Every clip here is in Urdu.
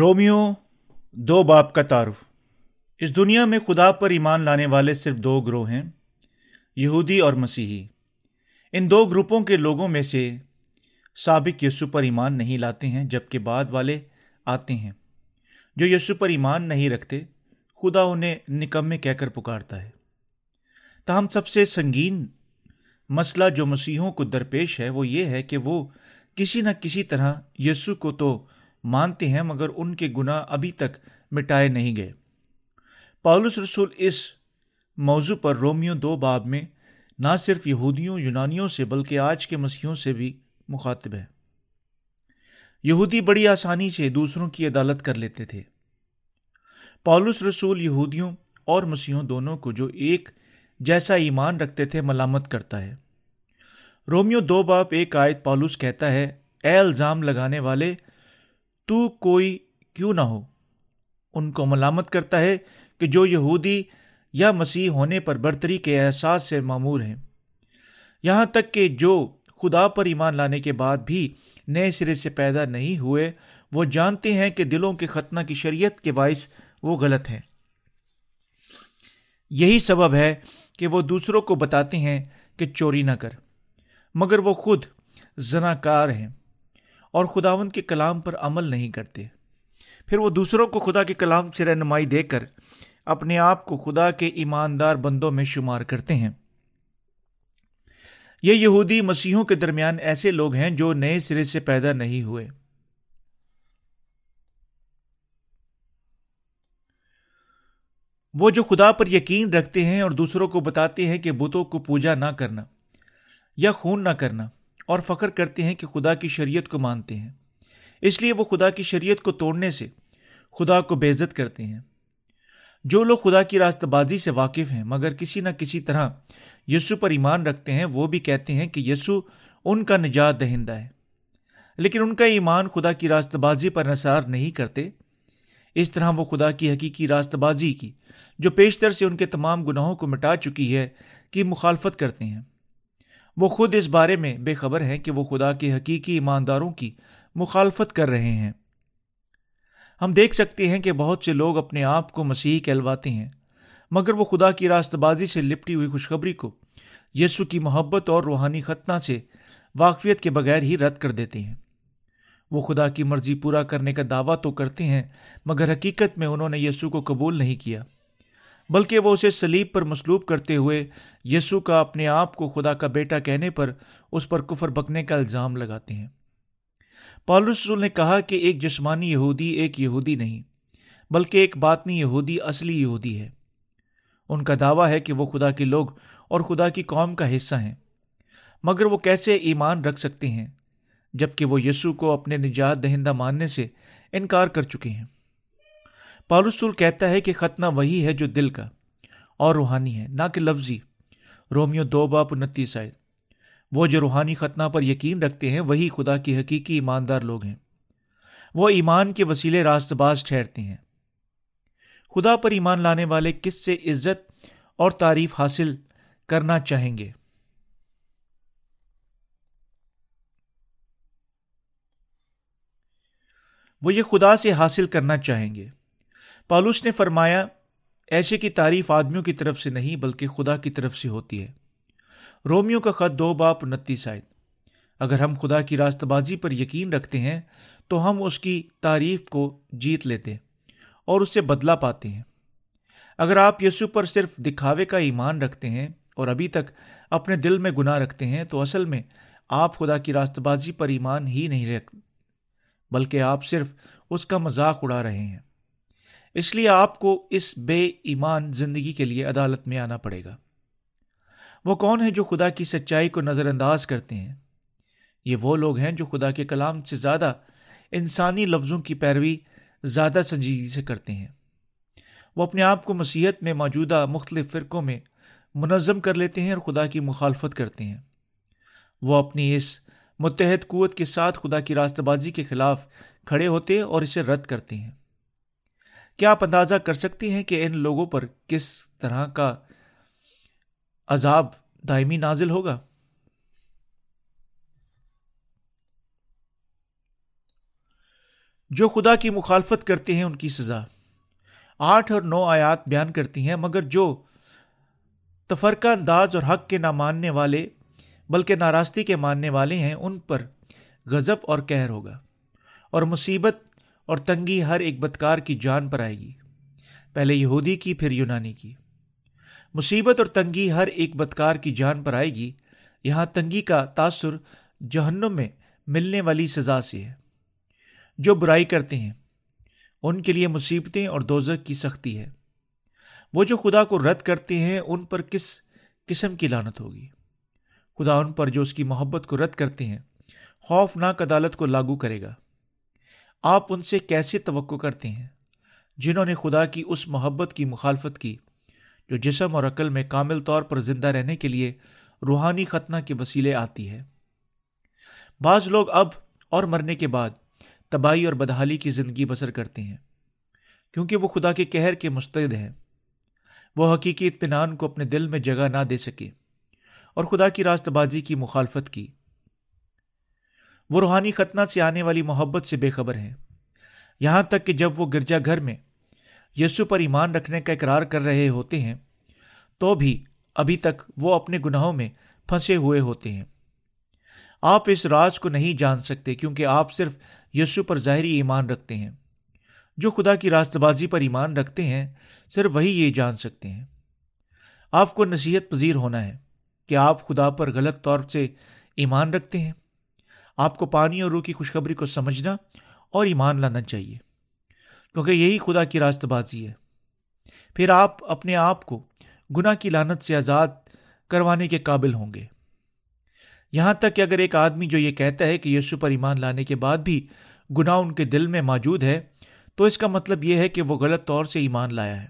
رومیو، دو باپ کا تعارف۔ اس دنیا میں خدا پر ایمان لانے والے صرف دو گروہ ہیں، یہودی اور مسیحی۔ ان دو گروپوں کے لوگوں میں سے سابق یسو پر ایمان نہیں لاتے ہیں، جبکہ بعد والے آتے ہیں۔ جو یسو پر ایمان نہیں رکھتے، خدا انہیں نکمے کہہ کر پکارتا ہے۔ تاہم سب سے سنگین مسئلہ جو مسیحوں کو درپیش ہے، وہ یہ ہے کہ وہ کسی نہ کسی طرح یسو کو تو مانتے ہیں مگر ان کے گناہ ابھی تک مٹائے نہیں گئے۔ پالس رسول اس موضوع پر رومیو دو باب میں نہ صرف یہودیوں، یونانیوں سے بلکہ آج کے مسیحوں سے بھی مخاطب ہے۔ یہودی بڑی آسانی سے دوسروں کی عدالت کر لیتے تھے۔ پالس رسول یہودیوں اور مسیحوں دونوں کو جو ایک جیسا ایمان رکھتے تھے، ملامت کرتا ہے۔ رومیو دو باپ ایک آیت پالوس کہتا ہے، اے الزام لگانے والے تو کوئی کیوں نہ ہو۔ ان کو ملامت کرتا ہے کہ جو یہودی یا مسیح ہونے پر برتری کے احساس سے معمور ہیں۔ یہاں تک کہ جو خدا پر ایمان لانے کے بعد بھی نئے سرے سے پیدا نہیں ہوئے، وہ جانتے ہیں کہ دلوں کے ختنہ کی شریعت کے باعث وہ غلط ہیں۔ یہی سبب ہے کہ وہ دوسروں کو بتاتے ہیں کہ چوری نہ کر، مگر وہ خود زنا کار ہیں۔ اور خداون کے کلام پر عمل نہیں کرتے۔ پھر وہ دوسروں کو خدا کے کلام سے رہنمائی دے کر اپنے آپ کو خدا کے ایماندار بندوں میں شمار کرتے ہیں۔ یہ یہودی مسیحوں کے درمیان ایسے لوگ ہیں جو نئے سرے سے پیدا نہیں ہوئے۔ وہ جو خدا پر یقین رکھتے ہیں اور دوسروں کو بتاتے ہیں کہ بتوں کو پوجا نہ کرنا یا خون نہ کرنا۔ اور فخر کرتے ہیں کہ خدا کی شریعت کو مانتے ہیں۔ اس لیے وہ خدا کی شریعت کو توڑنے سے خدا کو بے عزت کرتے ہیں۔ جو لوگ خدا کی راست بازی سے واقف ہیں، مگر کسی نہ کسی طرح یسو پر ایمان رکھتے ہیں، وہ بھی کہتے ہیں کہ یسو ان کا نجات دہندہ ہے۔ لیکن ان کا ایمان خدا کی راست بازی پر نثار نہیں کرتے۔ اس طرح وہ خدا کی حقیقی راست بازی کی، جو پیشتر سے ان کے تمام گناہوں کو مٹا چکی ہے، کی مخالفت کرتے ہیں۔ وہ خود اس بارے میں بے خبر ہیں کہ وہ خدا کے حقیقی ایمانداروں کی مخالفت کر رہے ہیں۔ ہم دیکھ سکتے ہیں کہ بہت سے لوگ اپنے آپ کو مسیحی کہلواتے ہیں، مگر وہ خدا کی راست بازی سے لپٹی ہوئی خوشخبری کو یسو کی محبت اور روحانی ختنہ سے واقفیت کے بغیر ہی رد کر دیتے ہیں۔ وہ خدا کی مرضی پورا کرنے کا دعویٰ تو کرتے ہیں، مگر حقیقت میں انہوں نے یسو کو قبول نہیں کیا۔ بلکہ وہ اسے سلیب پر مسلوب کرتے ہوئے یسو کا اپنے آپ کو خدا کا بیٹا کہنے پر اس پر کفر بکنے کا الزام لگاتے ہیں۔ رسول نے کہا کہ ایک جسمانی یہودی ایک یہودی نہیں، بلکہ ایک باطنی یہودی، اصلی یہودی ہے۔ ان کا دعویٰ ہے کہ وہ خدا کے لوگ اور خدا کی قوم کا حصہ ہیں۔ مگر وہ کیسے ایمان رکھ سکتے ہیں جبکہ وہ یسو کو اپنے نجات دہندہ ماننے سے انکار کر چکے ہیں۔ پالسول کہتا ہے کہ ختنہ وہی ہے جو دل کا اور روحانی ہے، نہ کہ لفظی۔ رومیو دو باپ انتیس آئے وہ جو روحانی ختنہ پر یقین رکھتے ہیں، وہی خدا کی حقیقی ایماندار لوگ ہیں۔ وہ ایمان کے وسیلے راست باز ٹھہرتے ہیں۔ خدا پر ایمان لانے والے کس سے عزت اور تعریف حاصل کرنا چاہیں گے؟ وہ یہ خدا سے حاصل کرنا چاہیں گے۔ پالوس نے فرمایا، ایسے کی تعریف آدمیوں کی طرف سے نہیں بلکہ خدا کی طرف سے ہوتی ہے۔ رومیو کا خط دو باپ انتیس آئے اگر ہم خدا کی راست بازی پر یقین رکھتے ہیں، تو ہم اس کی تعریف کو جیت لیتے اور اس سے بدلا پاتے ہیں۔ اگر آپ یسو پر صرف دکھاوے کا ایمان رکھتے ہیں اور ابھی تک اپنے دل میں گناہ رکھتے ہیں، تو اصل میں آپ خدا کی راست بازی پر ایمان ہی نہیں رکھ، بلکہ آپ صرف اس کا مذاق اڑا رہے ہیں۔ اس لیے آپ کو اس بے ایمان زندگی کے لیے عدالت میں آنا پڑے گا۔ وہ کون ہے جو خدا کی سچائی کو نظر انداز کرتے ہیں؟ یہ وہ لوگ ہیں جو خدا کے کلام سے زیادہ انسانی لفظوں کی پیروی زیادہ سنجیدگی سے کرتے ہیں۔ وہ اپنے آپ کو مسیحت میں موجودہ مختلف فرقوں میں منظم کر لیتے ہیں اور خدا کی مخالفت کرتے ہیں۔ وہ اپنی اس متحد قوت کے ساتھ خدا کی راستہ بازی کے خلاف کھڑے ہوتے اور اسے رد کرتے ہیں۔ کیا آپ اندازہ کر سکتے ہیں کہ ان لوگوں پر کس طرح کا عذاب دائمی نازل ہوگا؟ جو خدا کی مخالفت کرتے ہیں ان کی سزا۔ آٹھ اور نو آیات بیان کرتی ہیں، مگر جو تفرقہ انداز اور حق کے نہ ماننے والے، بلکہ ناراستی کے ماننے والے ہیں، ان پر غضب اور کہر ہوگا اور مصیبت اور تنگی ہر ایک بدکار کی جان پر آئے گی۔ پہلے یہودی کی، پھر یونانی کی۔ مصیبت اور تنگی ہر ایک بدکار کی جان پر آئے گی۔ یہاں تنگی کا تاثر جہنم میں ملنے والی سزا سے ہے۔ جو برائی کرتے ہیں، ان کے لیے مصیبتیں اور دوزک کی سختی ہے۔ وہ جو خدا کو رد کرتے ہیں، ان پر کس قسم کی لانت ہوگی؟ خدا ان پر جو اس کی محبت کو رد کرتے ہیں خوفناک عدالت کو لاگو کرے گا۔ آپ ان سے کیسے توقع کرتے ہیں؟ جنہوں نے خدا کی اس محبت کی مخالفت کی، جو جسم اور عقل میں کامل طور پر زندہ رہنے کے لیے روحانی ختنہ کے وسیلے آتی ہے۔ بعض لوگ اب اور مرنے کے بعد تباہی اور بدحالی کی زندگی بسر کرتے ہیں، کیونکہ وہ خدا کے کہر کے مستعد ہیں۔ وہ حقیقی اطمینان کو اپنے دل میں جگہ نہ دے سکے اور خدا کی راست بازی کی مخالفت کی۔ وہ روحانی ختنہ سے آنے والی محبت سے بے خبر ہیں۔ یہاں تک کہ جب وہ گرجا گھر میں یسو پر ایمان رکھنے کا اقرار کر رہے ہوتے ہیں، تو بھی ابھی تک وہ اپنے گناہوں میں پھنسے ہوئے ہوتے ہیں۔ آپ اس راز کو نہیں جان سکتے کیونکہ آپ صرف یسو پر ظاہری ایمان رکھتے ہیں۔ جو خدا کی راست بازی پر ایمان رکھتے ہیں، صرف وہی یہ جان سکتے ہیں۔ آپ کو نصیحت پذیر ہونا ہے کہ آپ خدا پر غلط طور سے ایمان رکھتے ہیں۔ آپ کو پانی اور روح کی خوشخبری کو سمجھنا اور ایمان لانا چاہیے۔ کیونکہ یہی خدا کی راست بازی ہے۔ پھر آپ اپنے آپ کو گناہ کی لانت سے آزاد کروانے کے قابل ہوں گے۔ یہاں تک کہ اگر ایک آدمی جو یہ کہتا ہے کہ یسو پر ایمان لانے کے بعد بھی گناہ ان کے دل میں موجود ہے، تو اس کا مطلب یہ ہے کہ وہ غلط طور سے ایمان لایا ہے۔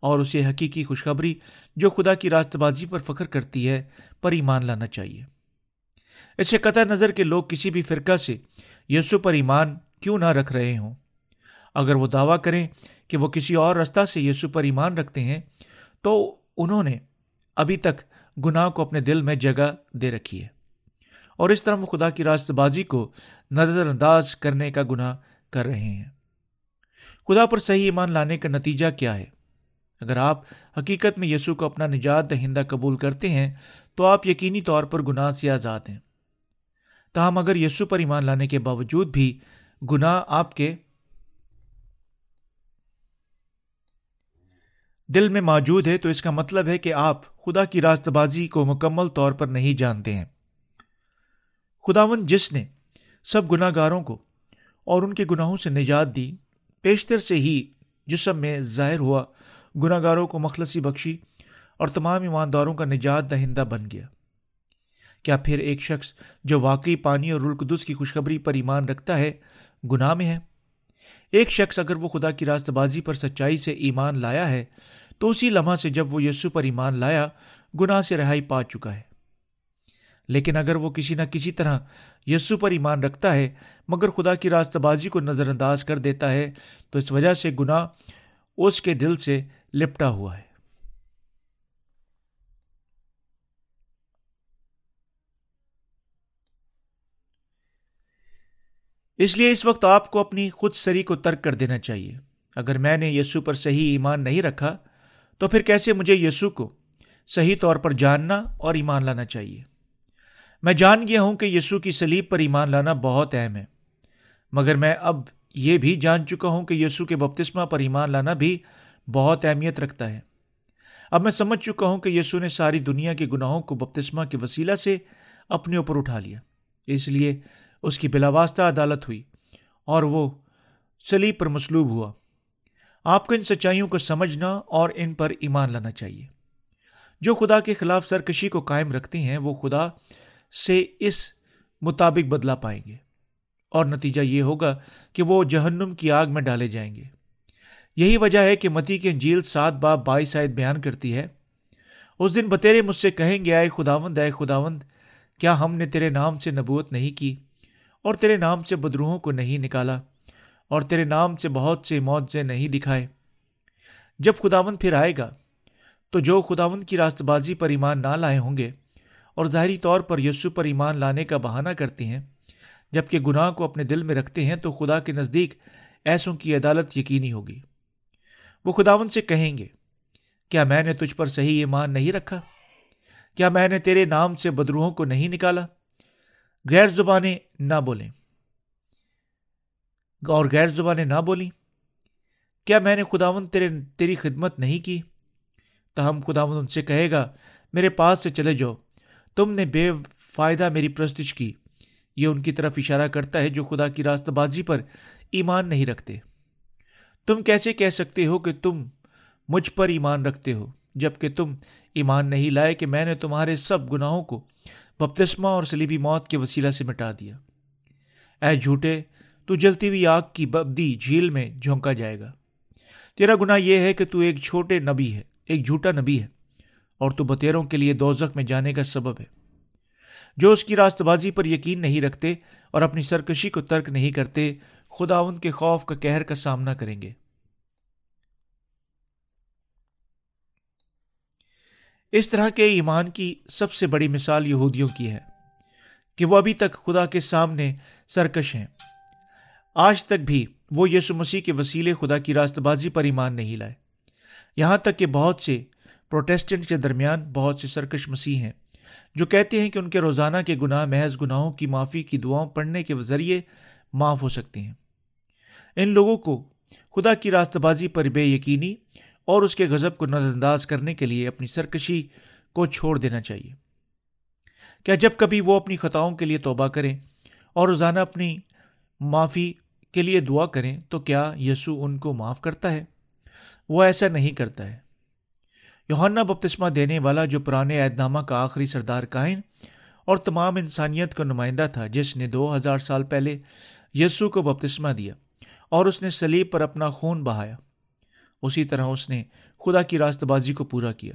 اور اسے حقیقی خوشخبری جو خدا کی راست بازی پر فخر کرتی ہے، پر ایمان لانا چاہیے۔ اس سے قطع نظر کے لوگ کسی بھی فرقہ سے یسو پر ایمان کیوں نہ رکھ رہے ہوں۔ اگر وہ دعویٰ کریں کہ وہ کسی اور رستہ سے یسو پر ایمان رکھتے ہیں، تو انہوں نے ابھی تک گناہ کو اپنے دل میں جگہ دے رکھی ہے۔ اور اس طرح وہ خدا کی راست بازی کو نظر انداز کرنے کا گناہ کر رہے ہیں۔ خدا پر صحیح ایمان لانے کا نتیجہ کیا ہے؟ اگر آپ حقیقت میں یسو کو اپنا نجات دہندہ قبول کرتے ہیں، تو آپ یقینی طور پر گناہ سے آزاد ہیں۔ تاہم اگر یسو پر ایمان لانے کے باوجود بھی گناہ آپ کے دل میں موجود ہے، تو اس کا مطلب ہے کہ آپ خدا کی راست بازی کو مکمل طور پر نہیں جانتے ہیں۔ خداون جس نے سب گناہ گاروں کو اور ان کے گناہوں سے نجات دی، پیشتر سے ہی جسم میں ظاہر ہوا گناہ گاروں کو مخلصی بخشی اور تمام ایمانداروں کا نجات دہندہ بن گیا۔ کیا پھر ایک شخص جو واقعی پانی اور رلقدس کی خوشخبری پر ایمان رکھتا ہے، گناہ میں ہے؟ ایک شخص اگر وہ خدا کی راست بازی پر سچائی سے ایمان لایا ہے، تو اسی لمحہ سے جب وہ یسو پر ایمان لایا، گناہ سے رہائی پا چکا ہے۔ لیکن اگر وہ کسی نہ کسی طرح یسو پر ایمان رکھتا ہے، مگر خدا کی راست بازی کو نظر انداز کر دیتا ہے، تو اس وجہ سے گناہ اس کے دل سے لپٹا ہوا ہے۔ اس لیے اس وقت آپ کو اپنی خود سری کو ترک کر دینا چاہیے۔ اگر میں نے یسو پر صحیح ایمان نہیں رکھا، تو پھر کیسے مجھے یسو کو صحیح طور پر جاننا اور ایمان لانا چاہیے؟ میں جان گیا ہوں کہ یسو کی سلیب پر ایمان لانا بہت اہم ہے، مگر میں اب یہ بھی جان چکا ہوں کہ یسو کے بپتسمہ پر ایمان لانا بھی بہت اہمیت رکھتا ہے۔ اب میں سمجھ چکا ہوں کہ یسو نے ساری دنیا کے گناہوں کو بپتسمہ کے وسیلہ سے اپنے اوپر اٹھا لیا۔ اس لیے اس کی بلا واسطہ عدالت ہوئی اور وہ سلیب پر مصلوب ہوا۔ آپ کو ان سچائیوں کو سمجھنا اور ان پر ایمان لانا چاہیے۔ جو خدا کے خلاف سرکشی کو قائم رکھتے ہیں، وہ خدا سے اس مطابق بدلا پائیں گے۔ اور نتیجہ یہ ہوگا کہ وہ جہنم کی آگ میں ڈالے جائیں گے۔ یہی وجہ ہے کہ متی کی انجیل سات باپ بائیس آیت بیان کرتی ہے، اس دن بتیرے مجھ سے کہیں گے آئے خداوند آئے خداوند، کیا ہم نے تیرے نام سے نبوت نہیں کی؟ اور تیرے نام سے بدروہوں کو نہیں نکالا، اور تیرے نام سے بہت سے معاوضے نہیں دکھائے۔ جب خداون پھر آئے گا، تو جو خداون کی راست بازی پر ایمان نہ لائے ہوں گے، اور ظاہری طور پر یسو پر ایمان لانے کا بہانہ کرتے ہیں، جبکہ گناہ کو اپنے دل میں رکھتے ہیں، تو خدا کے نزدیک ایسوں کی عدالت یقینی ہوگی۔ وہ خداون سے کہیں گے، کیا میں نے تجھ پر صحیح ایمان نہیں رکھا؟ کیا میں نے تیرے نام سے بدروہوں کو نہیں نکالا؟ غیر زبانیں نہ بولیں۔ اور غیر زبانیں نہ بولیں۔ کیا میں نے خداون تیرے، تیری خدمت نہیں کی؟ تاہم خداون ان سے کہے گا، میرے پاس سے چلے جاؤ۔ تم نے بے فائدہ میری پرستش کی۔ یہ ان کی طرف اشارہ کرتا ہے جو خدا کی راست بازی پر ایمان نہیں رکھتے۔ تم کیسے کہہ سکتے ہو کہ تم مجھ پر ایمان رکھتے ہو جبکہ تم ایمان نہیں لائے کہ میں نے تمہارے سب گناہوں کو بپتسمہ اور سلیبی موت کے وسیلہ سے مٹا دیا۔ اے جھوٹے، تو جلتی ہوئی آگ کی ببدی جھیل میں جھونکا جائے گا۔ تیرا گناہ یہ ہے کہ تو ایک چھوٹے نبی ہے، ایک جھوٹا نبی ہے، اور تو بتیروں کے لیے دوزخ میں جانے کا سبب ہے۔ جو اس کی راست بازی پر یقین نہیں رکھتے اور اپنی سرکشی کو ترک نہیں کرتے خدا ان کے خوف کا کہر کا سامنا کریں گے۔ اس طرح کے ایمان کی سب سے بڑی مثال یہودیوں کی ہے کہ وہ ابھی تک خدا کے سامنے سرکش ہیں۔ آج تک بھی وہ یسو مسیح کے وسیلے خدا کی راست بازی پر ایمان نہیں لائے۔ یہاں تک کہ بہت سے پروٹیسٹنٹ کے درمیان بہت سے سرکش مسیح ہیں جو کہتے ہیں کہ ان کے روزانہ کے گناہ، محض گناہوں کی معافی کی دعاؤں پڑھنے کے ذریعے معاف ہو سکتے ہیں۔ ان لوگوں کو خدا کی راست بازی پر بے یقینی اور اس کے غضب کو نظر انداز کرنے کے لیے اپنی سرکشی کو چھوڑ دینا چاہیے۔ کیا جب کبھی وہ اپنی خطاؤں کے لیے توبہ کریں اور روزانہ اپنی معافی کے لیے دعا کریں، تو کیا یسو ان کو معاف کرتا ہے؟ وہ ایسا نہیں کرتا ہے۔ یوہنا بپتسمہ دینے والا جو پرانے عہد نامہ کا آخری سردار کائن اور تمام انسانیت کا نمائندہ تھا، جس نے دو ہزار سال پہلے یسو کو بپتسمہ دیا اور اس نے سلیب پر اپنا خون بہایا۔ اسی طرح اس نے خدا کی راست بازی کو پورا کیا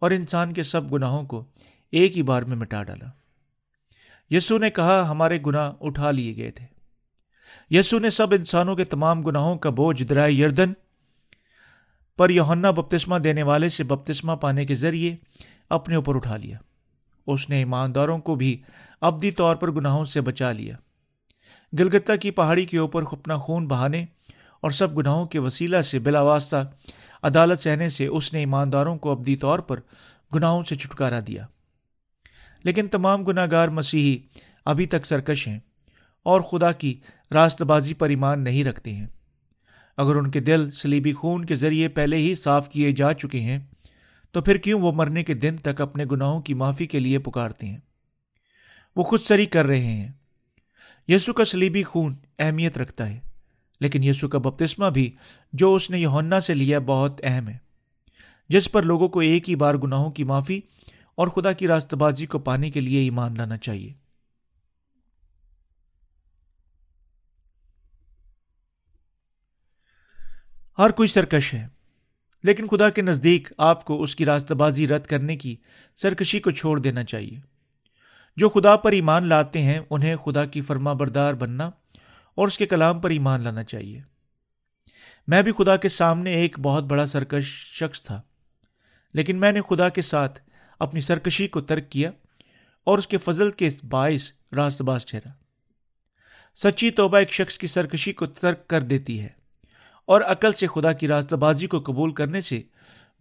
اور انسان کے سب گناہوں کو ایک ہی بار میں مٹا ڈالا۔ یسو نے کہا، ہمارے گناہ اٹھا لیے گئے تھے۔ یسو نے سب انسانوں کے تمام گناہوں کا بوجھ درائے یردن پر یوہنا بپتسمہ دینے والے سے بپتسمہ پانے کے ذریعے اپنے اوپر اٹھا لیا۔ اس نے ایمانداروں کو بھی ابدی طور پر گناہوں سے بچا لیا۔ گلگتا کی پہاڑی کے اوپر اپنا خون بہانے اور سب گناہوں کے وسیلہ سے بلا واسطہ عدالت سہنے سے اس نے ایمانداروں کو ابدی طور پر گناہوں سے چھٹکارا دیا۔ لیکن تمام گناہ گار مسیحی ابھی تک سرکش ہیں اور خدا کی راست بازی پر ایمان نہیں رکھتے ہیں۔ اگر ان کے دل سلیبی خون کے ذریعے پہلے ہی صاف کیے جا چکے ہیں، تو پھر کیوں وہ مرنے کے دن تک اپنے گناہوں کی معافی کے لیے پکارتے ہیں؟ وہ خود سری کر رہے ہیں۔ یسو کا سلیبی خون اہمیت رکھتا ہے۔ لیکن یسو کا بپتسمہ بھی جو اس نے یونا سے لیا بہت اہم ہے۔ جس پر لوگوں کو ایک ہی بار گناہوں کی معافی اور خدا کی راست بازی کو پانے کے لیے ایمان لانا چاہیے۔ ہر کوئی سرکش ہے، لیکن خدا کے نزدیک آپ کو اس کی راستہ بازی رد کرنے کی سرکشی کو چھوڑ دینا چاہیے۔ جو خدا پر ایمان لاتے ہیں، انہیں خدا کی فرما بردار بننا اور اس کے کلام پر ایمان لانا چاہیے۔ میں بھی خدا کے سامنے ایک بہت بڑا سرکش شخص تھا، لیکن میں نے خدا کے ساتھ اپنی سرکشی کو ترک کیا اور اس کے فضل کے باعث راست باز ٹھہرا۔ سچی توبہ ایک شخص کی سرکشی کو ترک کر دیتی ہے اور عقل سے خدا کی راستہ بازی کو قبول کرنے سے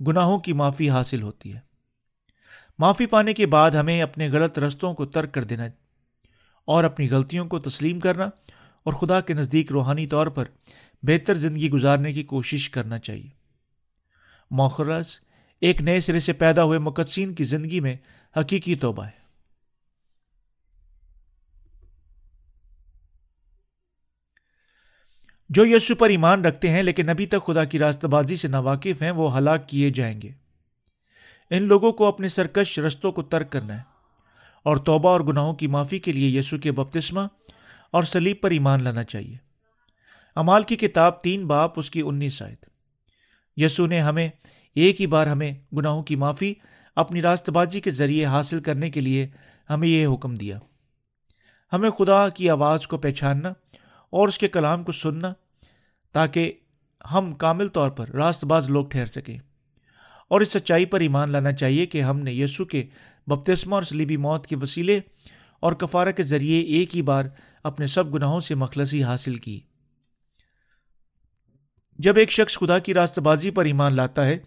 گناہوں کی معافی حاصل ہوتی ہے۔ معافی پانے کے بعد ہمیں اپنے غلط رستوں کو ترک کر دینا اور اپنی غلطیوں کو تسلیم کرنا اور خدا کے نزدیک روحانی طور پر بہتر زندگی گزارنے کی کوشش کرنا چاہیے۔ موخرز ایک نئے سرے سے پیدا ہوئے مقدسین کی زندگی میں حقیقی توبہ ہے۔ جو یسو پر ایمان رکھتے ہیں لیکن ابھی تک خدا کی راستہ بازی سے ناواقف ہیں، وہ ہلاک کیے جائیں گے۔ ان لوگوں کو اپنے سرکش رستوں کو ترک کرنا ہے اور توبہ اور گناہوں کی معافی کے لیے یسو کے بپتسمہ اور سلیب پر ایمان لانا چاہیے۔ امال کی کتاب تین باپ، اس کی انیس آئے یسو نے ہمیں ایک ہی بار ہمیں گناہوں کی معافی، اپنی راست بازی کے ذریعے حاصل کرنے کے لیے ہمیں یہ حکم دیا۔ ہمیں خدا کی آواز کو پہچاننا اور اس کے کلام کو سننا تاکہ ہم کامل طور پر راست باز لوگ ٹھہر سکیں۔ اور اس سچائی پر ایمان لانا چاہیے کہ ہم نے یسو کے بپتسمہ اور سلیبی موت کے وسیلے اور کفارہ کے ذریعے ایک ہی بار اپنے سب گناہوں سے مخلصی حاصل کی۔ جب ایک شخص خدا کی راست بازی پر ایمان لاتا ہے،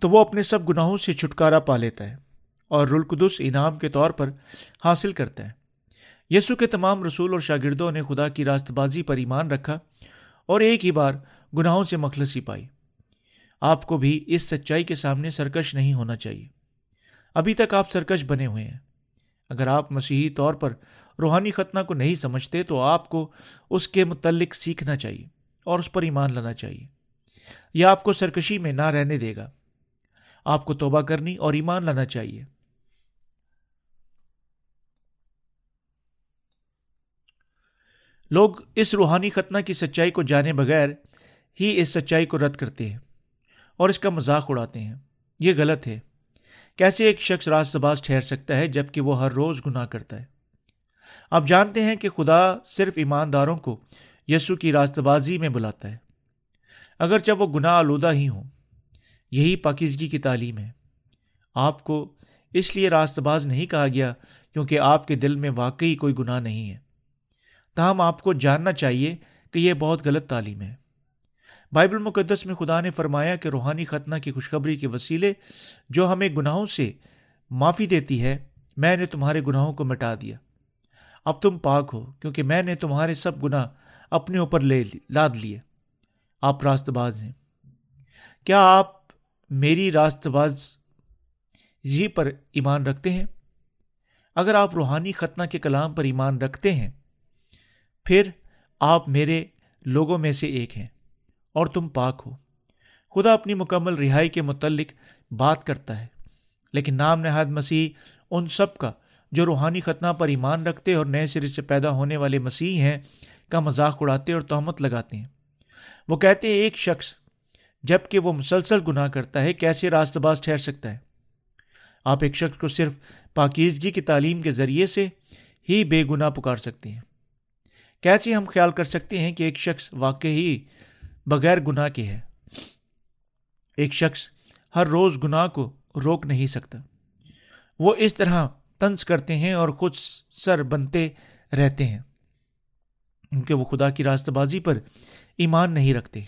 تو وہ اپنے سب گناہوں سے چھٹکارا پا لیتا ہے اور رلقدس انعام کے طور پر حاصل کرتا ہے۔ یسو کے تمام رسول اور شاگردوں نے خدا کی راست بازی پر ایمان رکھا اور ایک ہی بار گناہوں سے مخلصی پائی۔ آپ کو بھی اس سچائی کے سامنے سرکش نہیں ہونا چاہیے۔ ابھی تک آپ سرکش بنے ہوئے ہیں۔ اگر آپ مسیحی طور پر روحانی ختنہ کو نہیں سمجھتے تو آپ کو اس کے متعلق سیکھنا چاہیے اور اس پر ایمان لانا چاہیے۔ یہ آپ کو سرکشی میں نہ رہنے دے گا۔ آپ کو توبہ کرنی اور ایمان لانا چاہیے۔ لوگ اس روحانی ختنہ کی سچائی کو جانے بغیر ہی اس سچائی کو رد کرتے ہیں اور اس کا مذاق اڑاتے ہیں۔ یہ غلط ہے۔ کیسے ایک شخص راست باز ٹھہر سکتا ہے جبکہ وہ ہر روز گناہ کرتا ہے؟ آپ جانتے ہیں کہ خدا صرف ایمانداروں کو یسو کی راست بازی میں بلاتا ہے۔ اگر جب وہ گناہ آلودہ ہی ہوں، یہی پاکیزگی کی تعلیم ہے۔ آپ کو اس لیے راست باز نہیں کہا گیا کیونکہ آپ کے دل میں واقعی کوئی گناہ نہیں ہے۔ تاہم، آپ کو جاننا چاہیے کہ یہ بہت غلط تعلیم ہے۔ بائبل مقدس میں خدا نے فرمایا کہ روحانی ختنہ کی خوشخبری کے وسیلے جو ہمیں گناہوں سے معافی دیتی ہے، میں نے تمہارے گناہوں کو مٹا دیا۔ اب تم پاک ہو، کیونکہ میں نے تمہارے سب گناہ اپنے اوپر لے لاد لیے۔ آپ راست باز ہیں۔ کیا آپ میری راست باز جی پر ایمان رکھتے ہیں؟ اگر آپ روحانی ختنہ کے کلام پر ایمان رکھتے ہیں، پھر آپ میرے لوگوں میں سے ایک ہیں اور تم پاک ہو۔ خدا اپنی مکمل رہائی کے متعلق بات کرتا ہے، لیکن نام نہاد مسیح ان سب کا جو روحانی ختنہ پر ایمان رکھتے اور نئے سرے سے پیدا ہونے والے مسیح ہیں، کا مذاق اڑاتے اور تہمت لگاتے ہیں۔ وہ کہتے ہیں، ایک شخص جبکہ وہ مسلسل گناہ کرتا ہے، کیسے راست باز ٹھہر سکتا ہے؟ آپ ایک شخص کو صرف پاکیزگی کی تعلیم کے ذریعے سے ہی بے گناہ پکار سکتے ہیں۔ کیسے ہم خیال کر سکتے ہیں کہ ایک شخص واقعی بغیر گناہ کے ہے؟ ایک شخص ہر روز گناہ کو روک نہیں سکتا۔ وہ اس طرح طنز کرتے ہیں اور خود سر بنتے رہتے ہیں۔ کیونکہ وہ خدا کی راست بازی پر ایمان نہیں رکھتے۔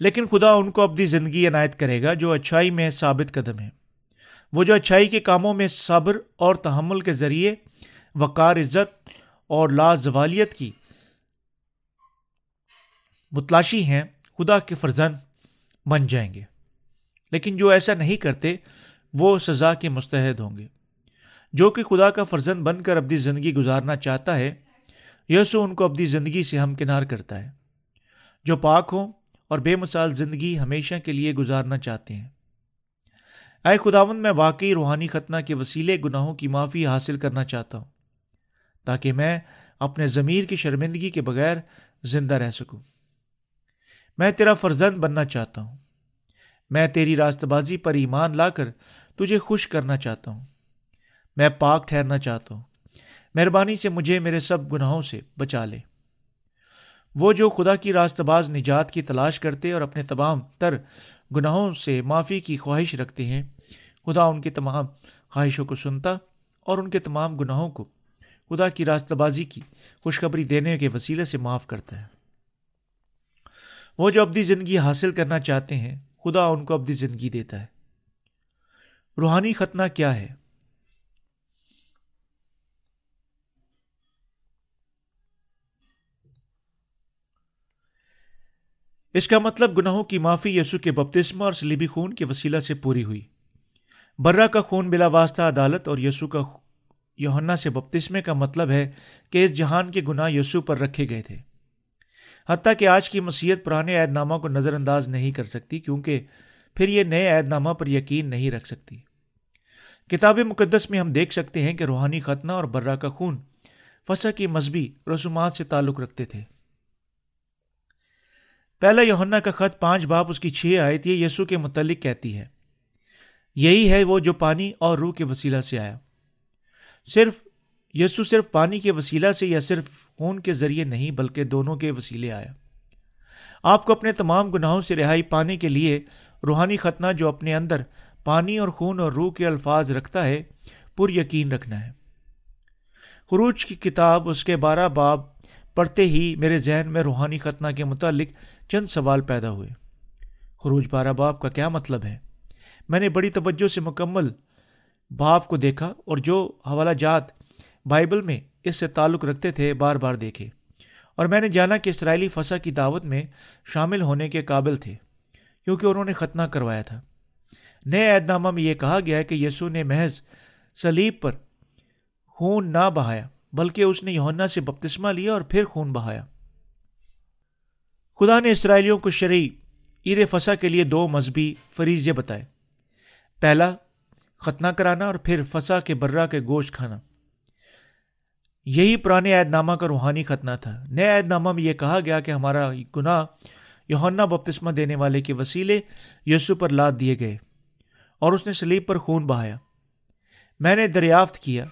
لیکن خدا ان کو اپنی زندگی عنایت کرے گا جو اچھائی میں ثابت قدم ہے۔ وہ جو اچھائی کے کاموں میں صبر اور تحمل کے ذریعے وقار عزت اور لازوالیت کی متلاشی ہیں، خدا کے فرزن بن جائیں گے۔ لیکن جو ایسا نہیں کرتے، وہ سزا کے مستحد ہوں گے۔ جو کہ خدا کا فرزند بن کر اپنی زندگی گزارنا چاہتا ہے یسو ان کو اپنی زندگی سے ہمکنار کرتا ہے۔ جو پاک ہوں اور بے مثال زندگی ہمیشہ کے لیے گزارنا چاہتے ہیں۔ اے خداون میں واقعی روحانی ختنہ کے وسیلے گناہوں کی معافی حاصل کرنا چاہتا ہوں، تاکہ میں اپنے ضمیر کی شرمندگی کے بغیر زندہ رہ سکوں۔ میں تیرا فرزند بننا چاہتا ہوں۔ میں تیری راست بازی پر ایمان لا کر تجھے خوش کرنا چاہتا ہوں۔ میں پاک ٹھہرنا چاہتا ہوں۔ مہربانی سے مجھے میرے سب گناہوں سے بچا لے۔ وہ جو خدا کی راست باز نجات کی تلاش کرتے اور اپنے تمام تر گناہوں سے معافی کی خواہش رکھتے ہیں، خدا ان کی تمام خواہشوں کو سنتا اور ان کے تمام گناہوں کو خدا کی راست بازی کی خوشخبری دینے کے وسیلے سے معاف کرتا ہے۔ وہ جو ابدی زندگی حاصل کرنا چاہتے ہیں خدا ان کو ابدی زندگی دیتا ہے۔ روحانی ختنہ کیا ہے؟ اس کا مطلب گناہوں کی معافی یسو کے بپتسمہ اور سلیبی خون کے وسیلہ سے پوری ہوئی۔ برا کا خون بلا واسطہ عدالت اور یسو کا یوہنا سے بپتسمے کا مطلب ہے کہ اس جہان کے گناہ یسو پر رکھے گئے تھے۔ حتیٰ کہ آج کی مسیحت پرانے عہد نامہ کو نظر انداز نہیں کر سکتی، کیونکہ پھر یہ نئے عہد نامہ پر یقین نہیں رکھ سکتی۔ کتاب مقدس میں ہم دیکھ سکتے ہیں کہ روحانی ختنہ اور برا کا خون فسا کی مذہبی رسومات سے تعلق رکھتے تھے۔ پہلا یوہنا کا خط پانچ باپ، اس کی چھ آئے تھی یسو کے متعلق کہتی ہے۔ یہی ہے وہ جو پانی اور روح کے وسیلہ سے آیا۔ صرف یسو صرف پانی کے وسیلہ سے یا صرف خون کے ذریعے نہیں بلکہ دونوں کے وسیلے آیا۔ آپ کو اپنے تمام گناہوں سے رہائی پانے کے لیے روحانی ختنہ جو اپنے اندر پانی اور خون اور روح کے الفاظ رکھتا ہے، پر یقین رکھنا ہے۔ خروج کی کتاب، اس کے بارہ باب پڑھتے ہی میرے ذہن میں روحانی ختنہ کے متعلق چند سوال پیدا ہوئے۔ خروج بارہ باب کا کیا مطلب ہے؟ میں نے بڑی توجہ سے مکمل باب کو دیکھا اور جو حوالہ جات بائبل میں اس سے تعلق رکھتے تھے، بار بار دیکھے۔ اور میں نے جانا کہ اسرائیلی فسا کی دعوت میں شامل ہونے کے قابل تھے، کیونکہ انہوں نے ختنہ کروایا تھا۔ نئے عہد نامہ میں یہ کہا گیا ہے کہ یسو نے محض سلیب پر خون نہ بہایا، بلکہ اس نے یونا سے بپتسمہ لیا اور پھر خون بہایا۔ خدا نے اسرائیلیوں کو شرعی عیر فسا کے لیے دو مذہبی فریضے بتائے۔ پہلا، ختنہ کرانا اور پھر فسا کے برا کے گوشت کھانا۔ یہی پرانے عہد نامہ کا روحانی ختنہ تھا۔ نئے عہد نامہ میں یہ کہا گیا کہ ہمارا گناہ یونا بپتسمہ دینے والے کے وسیلے یسو پر لاد دیے گئے اور اس نے سلیب پر خون بہایا۔ میں نے دریافت کیا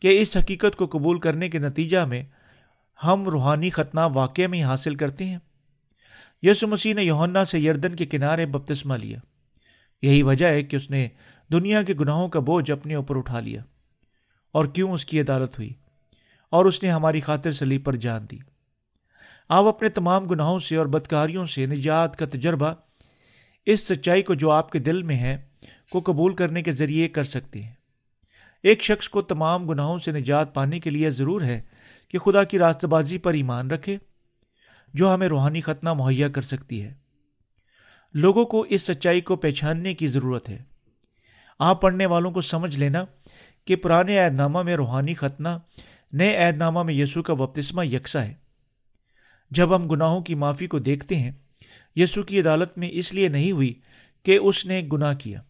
کہ اس حقیقت کو قبول کرنے کے نتیجہ میں ہم روحانی ختنہ واقع میں ہی حاصل کرتے ہیں۔ یسو مسیح نے یونا سے یردن کے کنارے بپتسمہ لیا۔ یہی وجہ ہے کہ اس نے دنیا کے گناہوں کا بوجھ اپنے اوپر اٹھا لیا اور کیوں اس کی عدالت ہوئی؟ اور اس نے ہماری خاطر سلیب پر جان دی۔ آپ اپنے تمام گناہوں سے اور بدکاریوں سے نجات کا تجربہ اس سچائی کو جو آپ کے دل میں ہے کو قبول کرنے کے ذریعے کر سکتے ہیں۔ ایک شخص کو تمام گناہوں سے نجات پانے کے لیے ضرور ہے کہ خدا کی راست بازی پر ایمان رکھے، جو ہمیں روحانی ختنہ مہیا کر سکتی ہے۔ لوگوں کو اس سچائی کو پہچاننے کی ضرورت ہے۔ آپ پڑھنے والوں کو سمجھ لینا کہ پرانے عہد نامہ میں روحانی ختنہ نئے عہد نامہ میں یسوع کا بپتسمہ یکساں ہے۔ جب ہم گناہوں کی معافی کو دیکھتے ہیں، یسوع کی عدالت میں اس لیے نہیں ہوئی کہ اس نے گناہ کیا،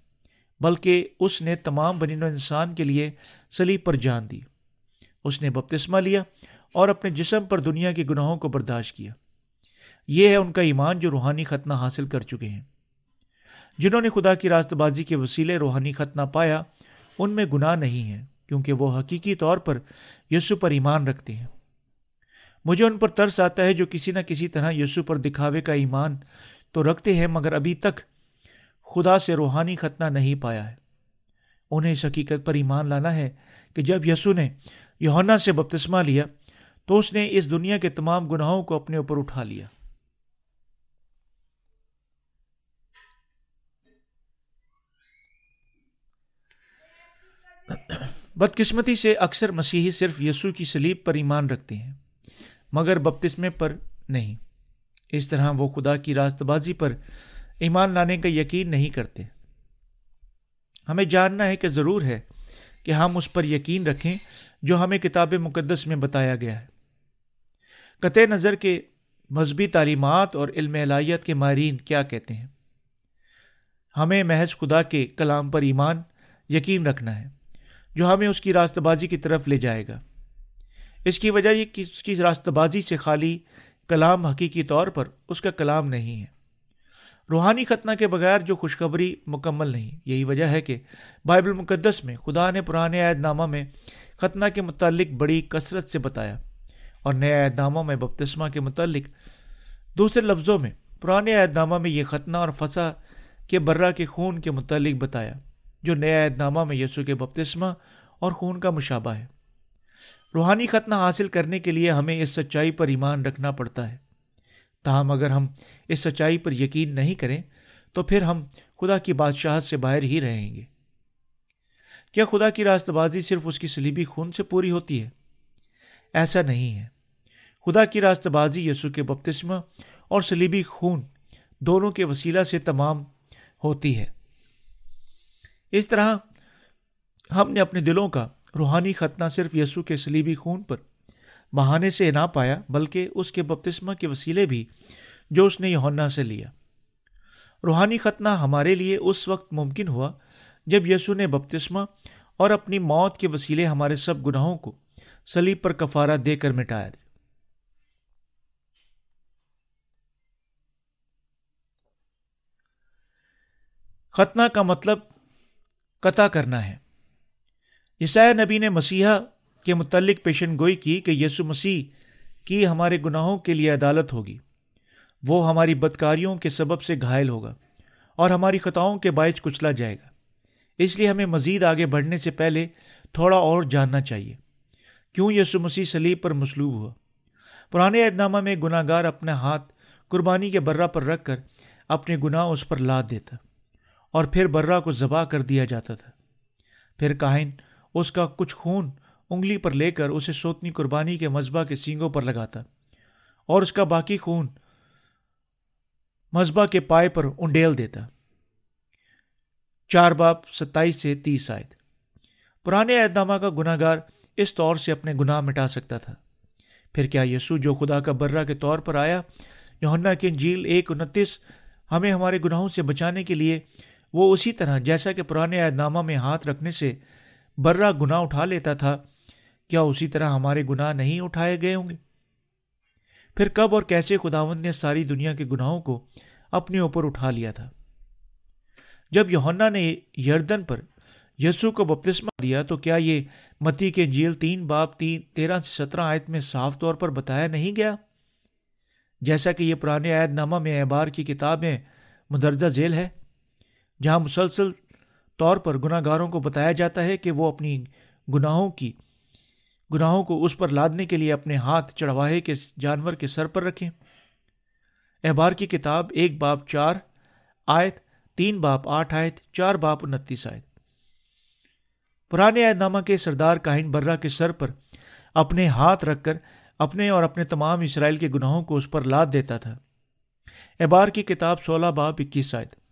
بلکہ اس نے تمام بنین و انسان کے لیے سلیب پر جان دی۔ اس نے بپتسمہ لیا اور اپنے جسم پر دنیا کے گناہوں کو برداشت کیا۔ یہ ہے ان کا ایمان جو روحانی ختنہ حاصل کر چکے ہیں۔ جنہوں نے خدا کی راست بازی کے وسیلے روحانی ختنہ پایا، ان میں گناہ نہیں ہے کیونکہ وہ حقیقی طور پر یسو پر ایمان رکھتے ہیں۔ مجھے ان پر ترس آتا ہے جو کسی نہ کسی طرح یسو پر دکھاوے کا ایمان تو رکھتے ہیں، مگر ابھی تک خدا سے روحانی ختنہ نہیں پایا ہے۔ انہیں اس حقیقت پر ایمان لانا ہے کہ جب یسو نے یونا سے بپتسمہ لیا تو اس نے اس دنیا کے تمام گناہوں کو اپنے اوپر اٹھا لیا۔ بدقسمتی سے اکثر مسیحی صرف یسوع کی سلیب پر ایمان رکھتے ہیں، مگر بپتسمے پر نہیں۔ اس طرح وہ خدا کی راست بازی پر ایمان لانے کا یقین نہیں کرتے۔ ہمیں جاننا ہے کہ ضرور ہے کہ ہم اس پر یقین رکھیں جو ہمیں کتاب مقدس میں بتایا گیا ہے۔ قطع نظر کے مذہبی تعلیمات اور علم الہیت کے ماہرین کیا کہتے ہیں؟ ہمیں محض خدا کے کلام پر ایمان یقین رکھنا ہے۔ جو ہمیں اس کی راستہ بازی کی طرف لے جائے گا۔ اس کی وجہ یہ کہ اس کی راستہ بازی سے خالی کلام حقیقی طور پر اس کا کلام نہیں ہے۔ روحانی ختنہ کے بغیر جو خوشخبری مکمل نہیں، یہی وجہ ہے کہ بائبل مقدس میں خدا نے پرانے عہد نامہ میں ختنہ کے متعلق بڑی کثرت سے بتایا اور نئے عہد نامہ میں بپتسمہ کے متعلق دوسرے لفظوں میں پرانے عہد نامہ میں یہ ختنہ اور فسا کے برہ کے خون کے متعلق بتایا۔ جو نیا عہد نامہ میں یسو کے بپتسمہ اور خون کا مشابہ ہے۔ روحانی ختنہ حاصل کرنے کے لیے ہمیں اس سچائی پر ایمان رکھنا پڑتا ہے۔ تاہم اگر ہم اس سچائی پر یقین نہیں کریں، تو پھر ہم خدا کی بادشاہت سے باہر ہی رہیں گے۔ کیا خدا کی راست بازی صرف اس کی سلیبی خون سے پوری ہوتی ہے؟ ایسا نہیں ہے۔ خدا کی راست بازی یسو کے بپتسمہ اور سلیبی خون دونوں کے وسیلہ سے تمام ہوتی ہے۔ اس طرح ہم نے اپنے دلوں کا روحانی ختنہ صرف یسو کے سلیبی خون پر بہانے سے نہ پایا، بلکہ اس کے بپتسمہ کے وسیلے بھی جو اس نے یونا سے لیا۔ روحانی ختنہ ہمارے لیے اس وقت ممکن ہوا جب یسو نے بپتسمہ اور اپنی موت کے وسیلے ہمارے سب گناہوں کو سلیب پر کفارہ دے کر مٹایا۔ دے ختنہ کا مطلب قطع کرنا ہے۔ عیسائی نبی نے مسیحا کے متعلق پیشن گوئی کی کہ یسو مسیح کی ہمارے گناہوں کے لیے عدالت ہوگی۔ وہ ہماری بدکاریوں کے سبب سے گھائل ہوگا اور ہماری خطاؤں کے باعث کچلا جائے گا۔ اس لیے ہمیں مزید آگے بڑھنے سے پہلے تھوڑا اور جاننا چاہیے۔ کیوں یسو مسیح سلیب پر مسلوب ہوا؟ پرانے عہد نامہ میں گناہ گار اپنا ہاتھ قربانی کے برہ پر رکھ کر اپنے گناہ اس پر لاد دیتا۔ اور پھر برہ کو ذبح کر دیا جاتا تھا۔ پھر کاہن اس کا کچھ خون انگلی پر لے کر اسے سوتنی قربانی کے مذبح کے سینگوں پر لگاتا اور اس کا باقی خون مذبح کے پائے پر انڈیل دیتا۔ چار باپ ستائیس سے تیس آئے پرانے اعتد نامہ کا گناہ گار اس طور سے اپنے گناہ مٹا سکتا تھا۔ پھر کیا یسو جو خدا کا برہ کے طور پر آیا یونا کی انجیل ایک انتیس، ہمیں ہمارے گناہوں سے بچانے کے لیے وہ اسی طرح جیسا کہ پرانے عہد نامہ میں ہاتھ رکھنے سے برہ گناہ اٹھا لیتا تھا، کیا اسی طرح ہمارے گناہ نہیں اٹھائے گئے ہوں گے؟ پھر کب اور کیسے خداون نے ساری دنیا کے گناہوں کو اپنے اوپر اٹھا لیا تھا؟ جب یونا نے یردن پر یسو کو بپتسمہ دیا تو کیا یہ متی کے جیل تین باپ تین تیرہ سے سترہ آیت میں صاف طور پر بتایا نہیں گیا؟ جیسا کہ یہ پرانے عہد نامہ میں اعبار کی کتاب میں مدرجہ ذیل ہے۔ جہاں مسلسل طور پر گناہ گاروں کو بتایا جاتا ہے کہ وہ اپنی گناہوں کی، گناہوں کو اس پر لادنے کے لیے اپنے ہاتھ چڑھواہے کے جانور کے سر پر رکھیں۔ احبار کی کتاب ایک باپ چار آیت، تین باپ آٹھ آیت، چار باپ انتیس آیت۔ پرانے عہد نامہ کے سردار کاہن برہ کے سر پر اپنے ہاتھ رکھ کر اپنے اور اپنے تمام اسرائیل کے گناہوں کو اس پر لاد دیتا تھا۔ احبار کی کتاب سولہ باپ اکیس آیت۔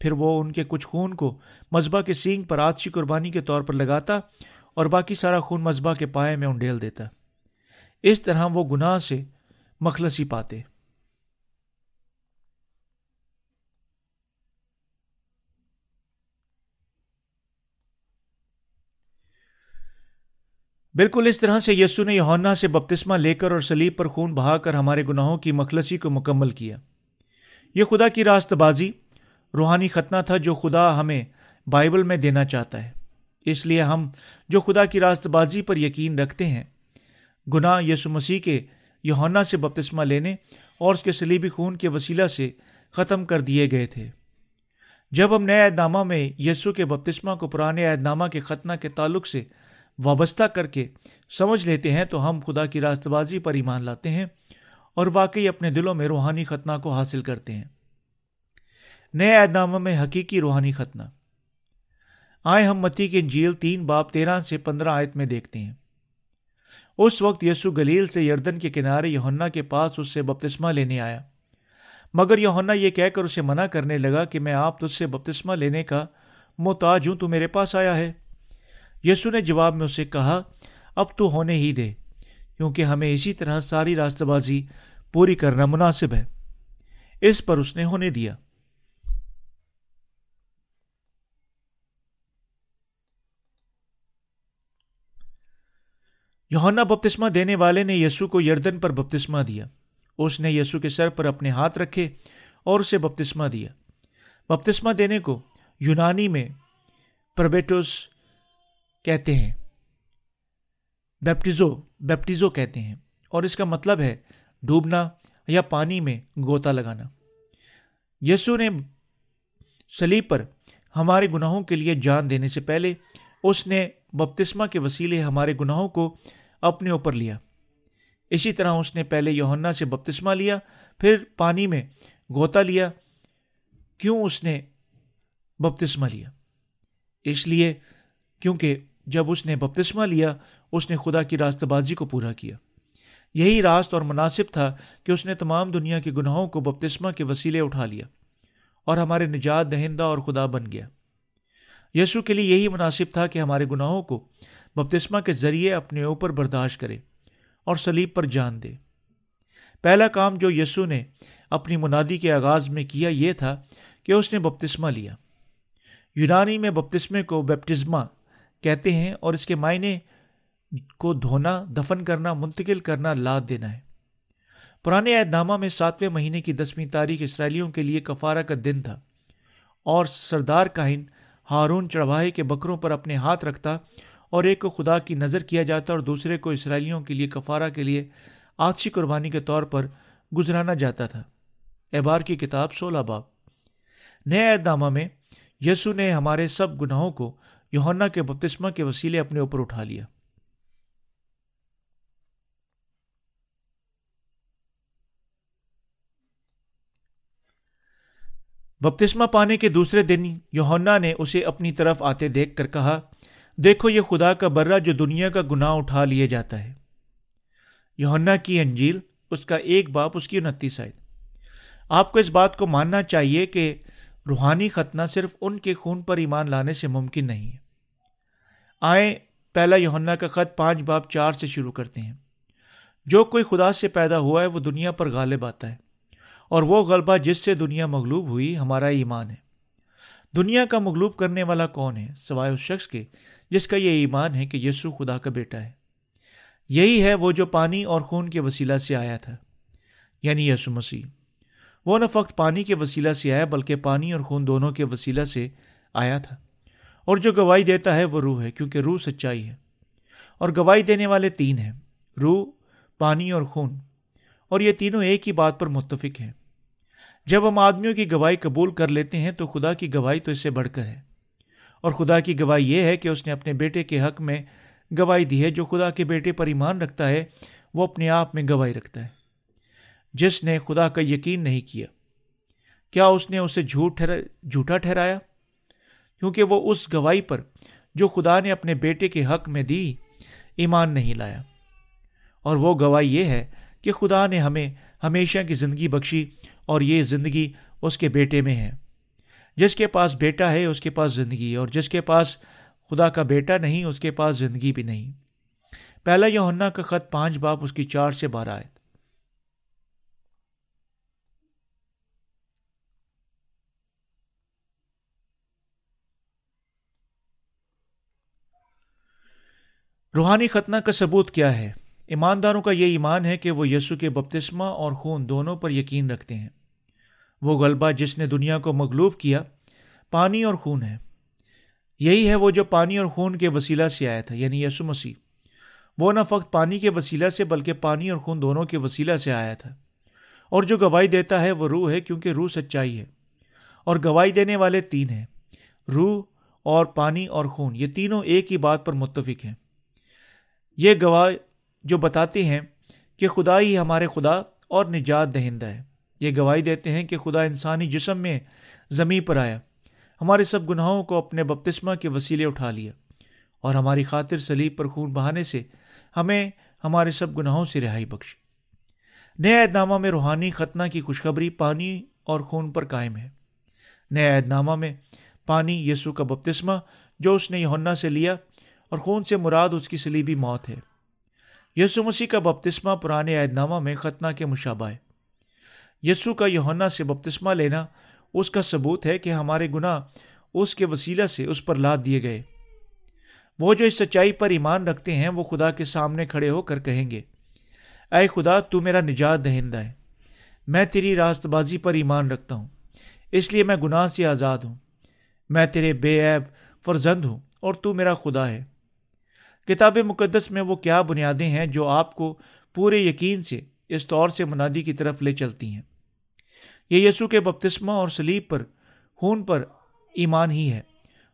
پھر وہ ان کے کچھ خون کو مذبح کے سینگ پر آتشی قربانی کے طور پر لگاتا اور باقی سارا خون مذبح کے پائے میں انڈیل دیتا۔ اس طرح وہ گناہ سے مخلصی پاتے۔ بالکل اس طرح سے یسو نے یونا سے بپتسمہ لے کر اور سلیب پر خون بہا کر ہمارے گناہوں کی مخلصی کو مکمل کیا۔ یہ خدا کی راست بازی روحانی ختنہ تھا جو خدا ہمیں بائبل میں دینا چاہتا ہے۔ اس لیے ہم جو خدا کی راست بازی پر یقین رکھتے ہیں، گناہ یسو مسیح کے یونا سے بپتسمہ لینے اور اس کے سلیبی خون کے وسیلہ سے ختم کر دیے گئے تھے۔ جب ہم نئے اہدامہ میں یسو کے بپتسمہ کو پرانے اہدامہ کے ختنہ کے تعلق سے وابستہ کر کے سمجھ لیتے ہیں، تو ہم خدا کی راست بازی پر ایمان لاتے ہیں اور واقعی اپنے دلوں میں روحانی ختنہ کو حاصل کرتے ہیں۔ نئے اعدامہ میں حقیقی روحانی ختنہ۔ آئے ہم متی کے جیل تین باپ تیرہ سے پندرہ آیت میں دیکھتے ہیں۔ اس وقت یسو گلیل سے یردن کے کنارے یونا کے پاس اس سے بپتسمہ لینے آیا۔ مگر یونا یہ کہہ کر اسے منع کرنے لگا کہ میں آپ تجھ سے بپتسمہ لینے کا محتاج ہوں، تو میرے پاس آیا ہے۔ یسو نے جواب میں اسے کہا، اب تو ہونے ہی دے، کیونکہ ہمیں اسی طرح ساری راست بازی پوری کرنا مناسب ہے۔ اس پر اس نے ہونے دیا۔ یونا بپتسمہ دینے والے نے یسو کو یردن پر بپتسمہ دیا۔ اس نے یسو کے سر پر اپنے ہاتھ رکھے اور اسے بپتسمہ دیا۔ بپتسمہ دینے کو یونانی میں پربیٹوس کہتے ہیں۔ بیپٹیزو بیپٹیزو کہتے ہیں۔ اور اس کا مطلب ہے ڈوبنا یا پانی میں گوتا لگانا۔ یسو نے سلیب پر ہمارے گناہوں کے لیے جان دینے سے پہلے اس نے بپتسمہ کے وسیلے ہمارے گناہوں کو اپنے اوپر لیا۔ اسی طرح اس نے پہلے یوہنا سے بپتسمہ لیا، پھر پانی میں گوتا لیا۔ کیوں اس نے بپتسمہ لیا؟ اس لیے کیونکہ جب اس نے بپتسمہ لیا، اس نے خدا کی راست بازی کو پورا کیا۔ یہی راست اور مناسب تھا کہ اس نے تمام دنیا کے گناہوں کو بپتسمہ کے وسیلے اٹھا لیا اور ہمارے نجات دہندہ اور خدا بن گیا۔ یسو کے لیے یہی مناسب تھا کہ ہمارے گناہوں کو بپتسمہ کے ذریعے اپنے اوپر برداشت کرے اور سلیب پر جان دے۔ پہلا کام جو یسو نے اپنی منادی کے آغاز میں کیا یہ تھا کہ اس نے بپتسمہ لیا۔ یونانی میں بپتسمے کو بیپٹزما کہتے ہیں اور اس کے معنی کو دھونا، دفن کرنا، منتقل کرنا، لاد دینا ہے۔ پرانے عہد نامہ میں ساتویں مہینے کی دسویں تاریخ اسرائیلیوں کے لیے کفارہ کا دن تھا اور سردار کاہن ہارون چڑھواہے کے بکروں پر اپنے ہاتھ رکھتا اور ایک کو خدا کی نظر کیا جاتا اور دوسرے کو اسرائیلیوں کے لیے کفارہ کے لیے آچھی قربانی کے طور پر گزرانا جاتا تھا۔ احبار کی کتاب سولہ باب۔ نئے عہد نامہ میں یسو نے ہمارے سب گناہوں کو یوہنا کے بپتسمہ کے وسیلے اپنے اوپر اٹھا لیا۔ بپتسمہ پانے کے دوسرے دن یوہنا نے اسے اپنی طرف آتے دیکھ کر کہا، دیکھو یہ خدا کا برہ جو دنیا کا گناہ اٹھا لیا جاتا ہے۔ یوہنا کی انجیل، اس کا ایک باپ، اس کی انتیس آئے آپ کو اس بات کو ماننا چاہیے کہ روحانی ختنہ صرف ان کے خون پر ایمان لانے سے ممکن نہیں ہے۔ آئیں، پہلا یوہنا کا خط پانچ باپ چار سے شروع کرتے ہیں۔ جو کوئی خدا سے پیدا ہوا ہے، وہ دنیا پر غالب آتا ہے۔ اور وہ غلبہ جس سے دنیا مغلوب ہوئی، ہمارا ایمان ہے۔ دنیا کا مغلوب کرنے والا کون ہے؟ سوائے اس شخص کے، جس کا یہ ایمان ہے کہ یسو خدا کا بیٹا ہے۔ یہی ہے وہ جو پانی اور خون کے وسیلہ سے آیا تھا یعنی یسو مسیح۔ وہ نہ فقط پانی کے وسیلہ سے آیا، بلکہ پانی اور خون دونوں کے وسیلہ سے آیا تھا۔ اور جو گواہی دیتا ہے وہ روح ہے، کیونکہ روح سچائی ہے۔ اور گواہی دینے والے تین ہیں، روح، پانی اور خون۔ اور یہ تینوں ایک ہی بات پر متفق ہیں۔ جب ہم آدمیوں کی گواہی قبول کر لیتے ہیں تو خدا کی گواہی تو اس سے بڑھ کر ہے۔ اور خدا کی گواہی یہ ہے کہ اس نے اپنے بیٹے کے حق میں گواہی دی ہے۔ جو خدا کے بیٹے پر ایمان رکھتا ہے، وہ اپنے آپ میں گواہی رکھتا ہے۔ جس نے خدا کا یقین نہیں کیا کیا اس نے اسے جھوٹ ٹھہرا جھوٹا ٹھہرایا؟ کیونکہ وہ اس گواہی پر جو خدا نے اپنے بیٹے کے حق میں دی، ایمان نہیں لایا۔ اور وہ گواہی یہ ہے کہ خدا نے ہمیں ہمیشہ کی زندگی بخشی اور یہ زندگی اس کے بیٹے میں ہے۔ جس کے پاس بیٹا ہے، اس کے پاس زندگی ہے اور جس کے پاس خدا کا بیٹا نہیں، اس کے پاس زندگی بھی نہیں۔ پہلا یوہنا کا خط پانچ، باپ اس کی چار سے بارہ آئے روحانی ختنہ کا ثبوت کیا ہے؟ ایمانداروں کا یہ ایمان ہے کہ وہ یسو کے بپتسمہ اور خون دونوں پر یقین رکھتے ہیں۔ وہ غلبہ جس نے دنیا کو مغلوب کیا پانی اور خون ہے۔ یہی ہے وہ جو پانی اور خون کے وسیلہ سے آیا تھا یعنی یسو مسیح۔ وہ نہ فقط پانی کے وسیلہ سے بلکہ پانی اور خون دونوں کے وسیلہ سے آیا تھا۔ اور جو گواہی دیتا ہے وہ روح ہے، کیونکہ روح سچائی ہے۔ اور گواہی دینے والے تین ہیں، روح اور پانی اور خون۔ یہ تینوں ایک ہی بات پر متفق ہیں۔ یہ گواہ جو بتاتے ہیں کہ خدا ہی ہمارے خدا اور نجات دہندہ ہے۔ یہ گواہی دیتے ہیں کہ خدا انسانی جسم میں زمیں پر آیا۔ ہمارے سب گناہوں کو اپنے بپتسمہ کے وسیلے اٹھا لیا۔ اور ہماری خاطر سلیب پر خون بہانے سے ہمیں ہمارے سب گناہوں سے رہائی بخش نئے عہد نامہ میں روحانی ختنہ کی خوشخبری پانی اور خون پر قائم ہے۔ نئے عہد نامہ میں پانی یسو کا بپتسمہ جو اس نے یونا سے لیا اور خون سے مراد اس کی سلیبی موت ہے۔ یسو مسیح کا بپتسمہ پرانے عہد نامہ میں ختنہ کے مشابہ ہے۔ یسو کا یونا سے بپتسمہ لینا اس کا ثبوت ہے کہ ہمارے گناہ اس کے وسیلہ سے اس پر لاد دیے گئے۔ وہ جو اس سچائی پر ایمان رکھتے ہیں، وہ خدا کے سامنے کھڑے ہو کر کہیں گے، اے خدا، تو میرا نجات دہندہ ہے۔ میں تیری راست بازی پر ایمان رکھتا ہوں، اس لیے میں گناہ سے آزاد ہوں۔ میں تیرے بے عیب فرزند ہوں اور تو میرا خدا ہے۔ کتاب مقدس میں وہ کیا بنیادیں ہیں جو آپ کو پورے یقین سے اس طور سے منادی کی طرف لے چلتی ہیں؟ یہ یسو کے بپتسمہ اور سلیب پر، خون پر ایمان ہی ہے،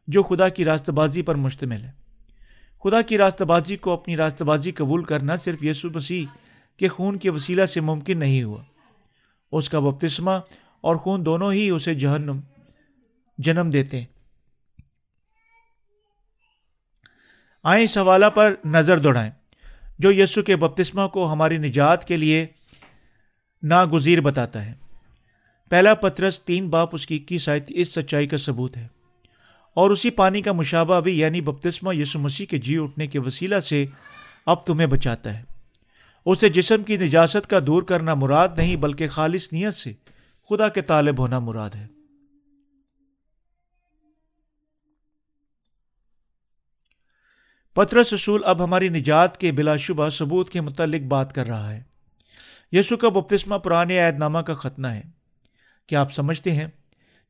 جو خدا کی راستہ بازی پر مشتمل ہے۔ خدا کی راستہ بازی کو اپنی راستہ بازی قبول کرنا صرف یسو مسیح کے خون کے وسیلہ سے ممکن نہیں ہوا۔ اس کا بپتسمہ اور خون دونوں ہی اسے جہنم، جنم دیتے ہیں۔ آئیں اس حوالہ پر نظر دوڑائیں، جو یسو کے بپتسمہ کو ہماری نجات کے لیے ناگزیر بتاتا ہے۔ پہلا پترس تین باپ اس کی اکیس آیت اس سچائی کا ثبوت ہے۔ اور اسی پانی کا مشابہ بھی یعنی بپتسمہ یسو مسیح کے جی اٹھنے کے وسیلہ سے اب تمہیں بچاتا ہے۔ اسے جسم کی نجاست کا دور کرنا مراد نہیں، بلکہ خالص نیت سے خدا کے طالب ہونا مراد ہے۔ پترس رسول اب ہماری نجات کے بلا شبہ ثبوت کے متعلق بات کر رہا ہے۔ یسو کا بپتسمہ پرانے عہد نامہ کا ختنہ ہے۔ کیا آپ سمجھتے ہیں؟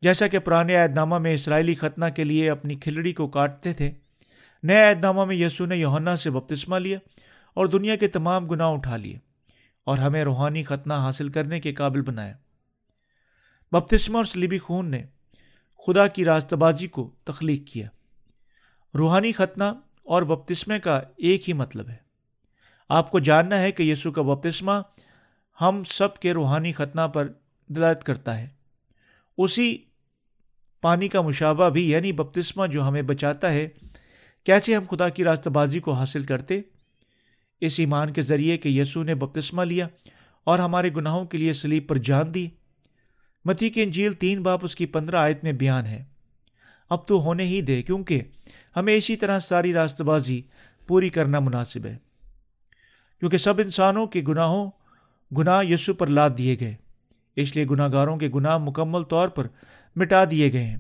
جیسا کہ پرانے عہد نامہ میں اسرائیلی ختنہ کے لیے اپنی کھلڑی کو کاٹتے تھے، نئے عہد نامہ میں یسو نے یوہنا سے بپتسمہ لیا اور دنیا کے تمام گناہ اٹھا لیے اور ہمیں روحانی ختنہ حاصل کرنے کے قابل بنایا۔ بپتسمہ اور سلیبی خون نے خدا کی راستہ بازی کو تخلیق کیا۔ روحانی ختنہ اور بپتسمے کا ایک ہی مطلب ہے۔ آپ کو جاننا ہے کہ یسو کا بپتسمہ ہم سب کے روحانی ختنہ پر دلالت کرتا ہے۔ اسی پانی کا مشابہ بھی یعنی بپتسمہ جو ہمیں بچاتا ہے، کیسے ہم خدا کی راستہ بازی کو حاصل کرتے؟ اس ایمان کے ذریعے کہ یسو نے بپتسمہ لیا اور ہمارے گناہوں کے لیے سلیب پر جان دی۔ متی کی انجیل تین باپ اس کی پندرہ آیت میں بیان ہے۔ اب تو ہونے ہی دے، کیونکہ ہمیں اسی طرح ساری راست بازی پوری کرنا مناسب ہے۔ کیونکہ سب انسانوں کے گناہوں، گناہ یسو پر لاد دیے گئے، اس لیے گناہ گاروں کے گناہ مکمل طور پر مٹا دیے گئے ہیں۔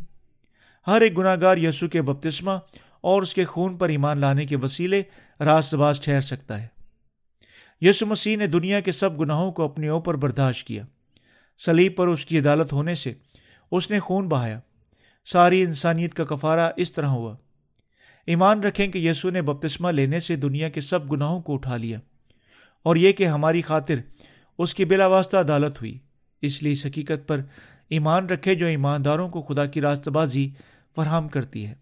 ہر ایک گناہ گار یسو کے بپتسمہ اور اس کے خون پر ایمان لانے کے وسیلے راست باز ٹھہر سکتا ہے۔ یسو مسیح نے دنیا کے سب گناہوں کو اپنے اوپر برداشت کیا۔ سلیب پر اس کی عدالت ہونے سے اس نے خون بہایا۔ ساری انسانیت کا کفارہ اس طرح ہوا۔ ایمان رکھیں کہ یسو نے بپتسمہ لینے سے دنیا کے سب گناہوں کو اٹھا لیا اور یہ کہ ہماری خاطر اس کی بلا واسطہ عدالت ہوئی۔ اس لیے اس حقیقت پر ایمان رکھے جو ایمانداروں کو خدا کی راست بازی فراہم کرتی ہے۔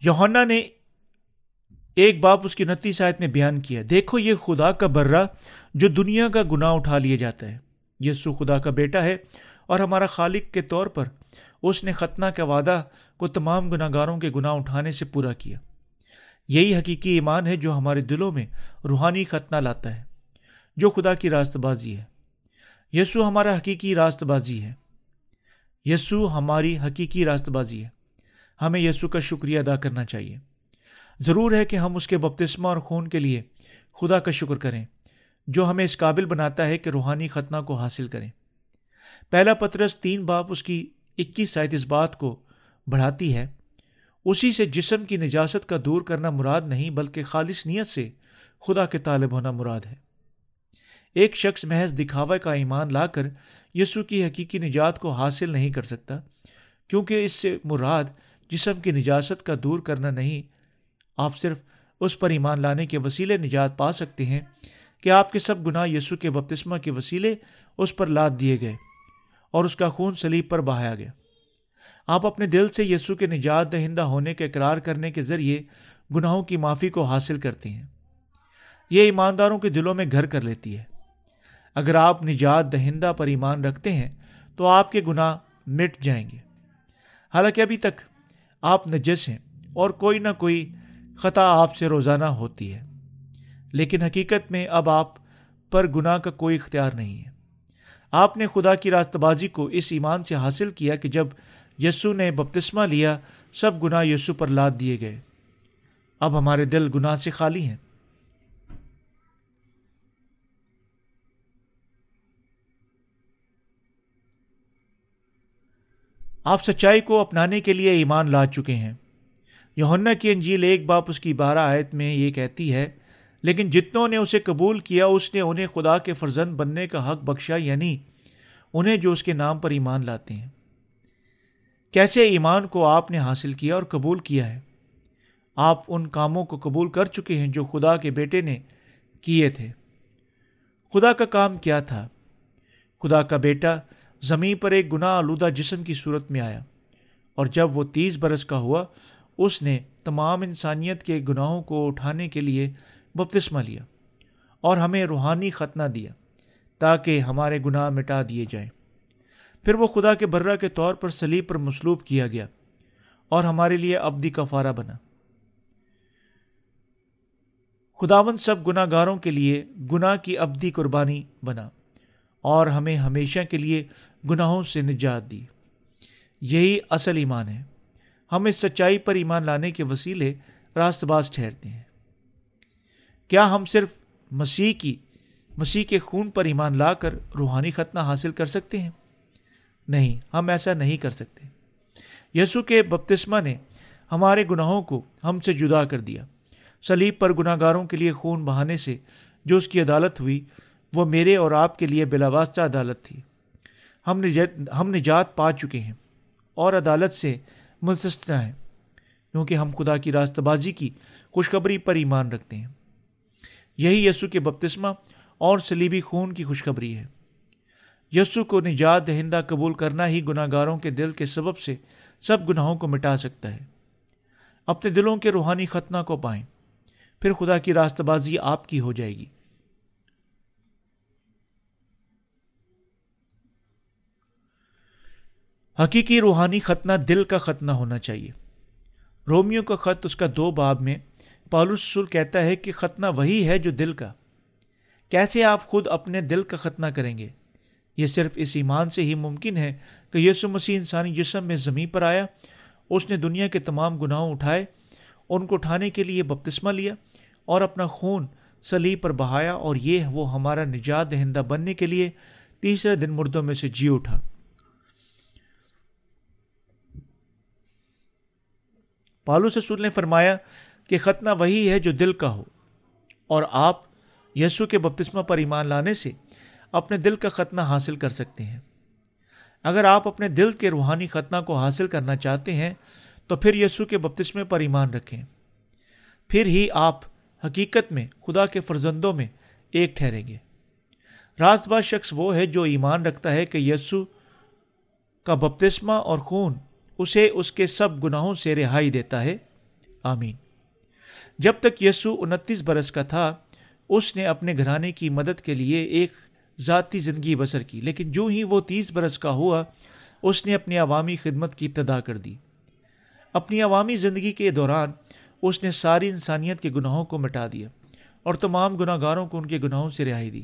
یوہنا نے ایک باپ اس کی نتی شاید میں بیان کیا دیکھو یہ خدا کا برہ جو دنیا کا گناہ اٹھا لیا جاتا ہے۔ یسو خدا کا بیٹا ہے اور ہمارا خالق کے طور پر اس نے ختنہ کا وعدہ کو تمام گناہ گاروں کے گناہ اٹھانے سے پورا کیا۔ یہی حقیقی ایمان ہے جو ہمارے دلوں میں روحانی ختنہ لاتا ہے، جو خدا کی راست بازی ہے۔ یسو ہمارا حقیقی راست بازی ہے۔ یسو ہماری حقیقی راست بازی ہے۔ ہمیں یسو کا شکریہ ادا کرنا چاہیے۔ ضرور ہے کہ ہم اس کے بپتسمہ اور خون کے لیے خدا کا شکر کریں، جو ہمیں اس قابل بناتا ہے کہ روحانی ختنہ کو حاصل کریں۔ پہلا پترس تین باپ اس کی اکیس سائت اس بات کو بڑھاتی ہے، اسی سے جسم کی نجاست کا دور کرنا مراد نہیں بلکہ خالص نیت سے خدا کے طالب ہونا مراد ہے۔ ایک شخص محض دکھاوے کا ایمان لا کر یسو کی حقیقی نجات کو حاصل نہیں کر سکتا، کیونکہ اس سے مراد جسم کی نجاست کا دور کرنا نہیں آپ صرف اس پر ایمان لانے کے وسیلے نجات پا سکتے ہیں کہ آپ کے سب گناہ یسو کے بپتسمہ کے وسیلے اس پر لاد دیے گئے اور اس کا خون سلیب پر بہایا گیا۔ آپ اپنے دل سے یسو کے نجات دہندہ ہونے کے اقرار کرنے کے ذریعے گناہوں کی معافی کو حاصل کرتے ہیں۔ یہ ایمانداروں کے دلوں میں گھر کر لیتی ہے۔ اگر آپ نجات دہندہ پر ایمان رکھتے ہیں تو آپ کے گناہ مٹ جائیں گے۔ حالانکہ ابھی تک آپ نجس ہیں اور کوئی نہ کوئی خطا آپ سے روزانہ ہوتی ہے۔ لیکن حقیقت میں اب آپ پر گناہ کا کوئی اختیار نہیں ہے۔ آپ نے خدا کی راست بازی کو اس ایمان سے حاصل کیا کہ جب یسو نے بپتسمہ لیا، سب گناہ یسو پر لاد دیے گئے۔ اب ہمارے دل گناہ سے خالی ہیں۔ آپ سچائی کو اپنانے کے لیے ایمان لا چکے ہیں۔ یوہنا کی انجیل ایک باپ اس کی بارہ آیت میں یہ کہتی ہے، لیکن جتنوں نے اسے قبول کیا، اس نے انہیں خدا کے فرزند بننے کا حق بخشا یعنی انہیں جو اس کے نام پر ایمان لاتے ہیں۔ کیسے ایمان کو آپ نے حاصل کیا اور قبول کیا ہے؟ آپ ان کاموں کو قبول کر چکے ہیں جو خدا کے بیٹے نے کیے تھے۔ خدا کا کام کیا تھا؟ خدا کا بیٹا زمین پر ایک گناہ آلودہ جسم کی صورت میں آیا اور جب وہ تیس برس کا ہوا اس نے تمام انسانیت کے گناہوں کو اٹھانے کے لیے بپتسمہ لیا اور ہمیں روحانی ختنہ دیا تاکہ ہمارے گناہ مٹا دیے جائیں۔ پھر وہ خدا کے برہ کے طور پر سلیب پر مسلوب کیا گیا اور ہمارے لیے ابدی کفارہ بنا۔ خداون سب گناہ گاروں کے لیے گناہ کی ابدی قربانی بنا اور ہمیں ہمیشہ کے لیے گناہوں سے نجات دی۔ یہی اصل ایمان ہے۔ ہم اس سچائی پر ایمان لانے کے وسیلے راست باز ٹھہرتے ہیں۔ کیا ہم صرف مسیح کی، مسیح کے خون پر ایمان لا کر روحانی ختنہ حاصل کر سکتے ہیں؟ نہیں، ہم ایسا نہیں کر سکتے۔ یسو کے بپتسمہ نے ہمارے گناہوں کو ہم سے جدا کر دیا۔ سلیب پر گناہ گاروں کے لیے خون بہانے سے جو اس کی عدالت ہوئی، وہ میرے اور آپ کے لیے بلاواسطہ عدالت تھی۔ ہم ہم نجات پا چکے ہیں اور عدالت سے مستثنا ہیں کیونکہ ہم خدا کی راست بازی کی خوشخبری پر ایمان رکھتے ہیں۔ یہی یسو کے بپتسمہ اور سلیبی خون کی خوشخبری ہے۔ یسو کو نجات دہندہ قبول کرنا ہی گناہ گاروں کے دل کے سبب سے سب گناہوں کو مٹا سکتا ہے۔ اپنے دلوں کے روحانی ختنہ کو پائیں، پھر خدا کی راست بازی آپ کی ہو جائے گی۔ حقیقی روحانی ختنہ دل کا ختنہ ہونا چاہیے۔ رومیو کا خط اس کا دو باب میں پالوس رسول کہتا ہے کہ ختنہ وہی ہے جو دل کا۔ کیسے آپ خود اپنے دل کا ختنہ کریں گے؟ یہ صرف اس ایمان سے ہی ممکن ہے کہ یسو مسیح انسانی جسم میں زمین پر آیا، اس نے دنیا کے تمام گناہوں اٹھائے، ان کو اٹھانے کے لیے بپتسمہ لیا اور اپنا خون سلیب پر بہایا اور یہ وہ ہمارا نجات دہندہ بننے کے لیے تیسرے دن مردوں میں سے جی اٹھا۔ پالو سسور نے فرمایا کہ ختنہ وہی ہے جو دل کا ہو۔ اور آپ یسو کے بپتسمہ پر ایمان لانے سے اپنے دل کا ختنہ حاصل کر سکتے ہیں۔ اگر آپ اپنے دل کے روحانی ختنہ کو حاصل کرنا چاہتے ہیں، تو پھر یسو کے بپتسمے پر ایمان رکھیں۔ پھر ہی آپ حقیقت میں خدا کے فرزندوں میں ایک ٹھہریں گے۔ راست باز شخص وہ ہے جو ایمان رکھتا ہے کہ یسو کا بپتسمہ اور خون اسے اس کے سب گناہوں سے رہائی دیتا ہے۔ آمین۔ جب تک یسو انتیس برس کا تھا، اس نے اپنے گھرانے کی مدد کے لیے ایک ذاتی زندگی بسر کی، لیکن جو ہی وہ تیس برس کا ہوا، اس نے اپنی عوامی خدمت کی ابتدا کر دی۔ اپنی عوامی زندگی کے دوران، اس نے ساری انسانیت کے گناہوں کو مٹا دیا اور تمام گناہ گاروں کو ان کے گناہوں سے رہائی دی۔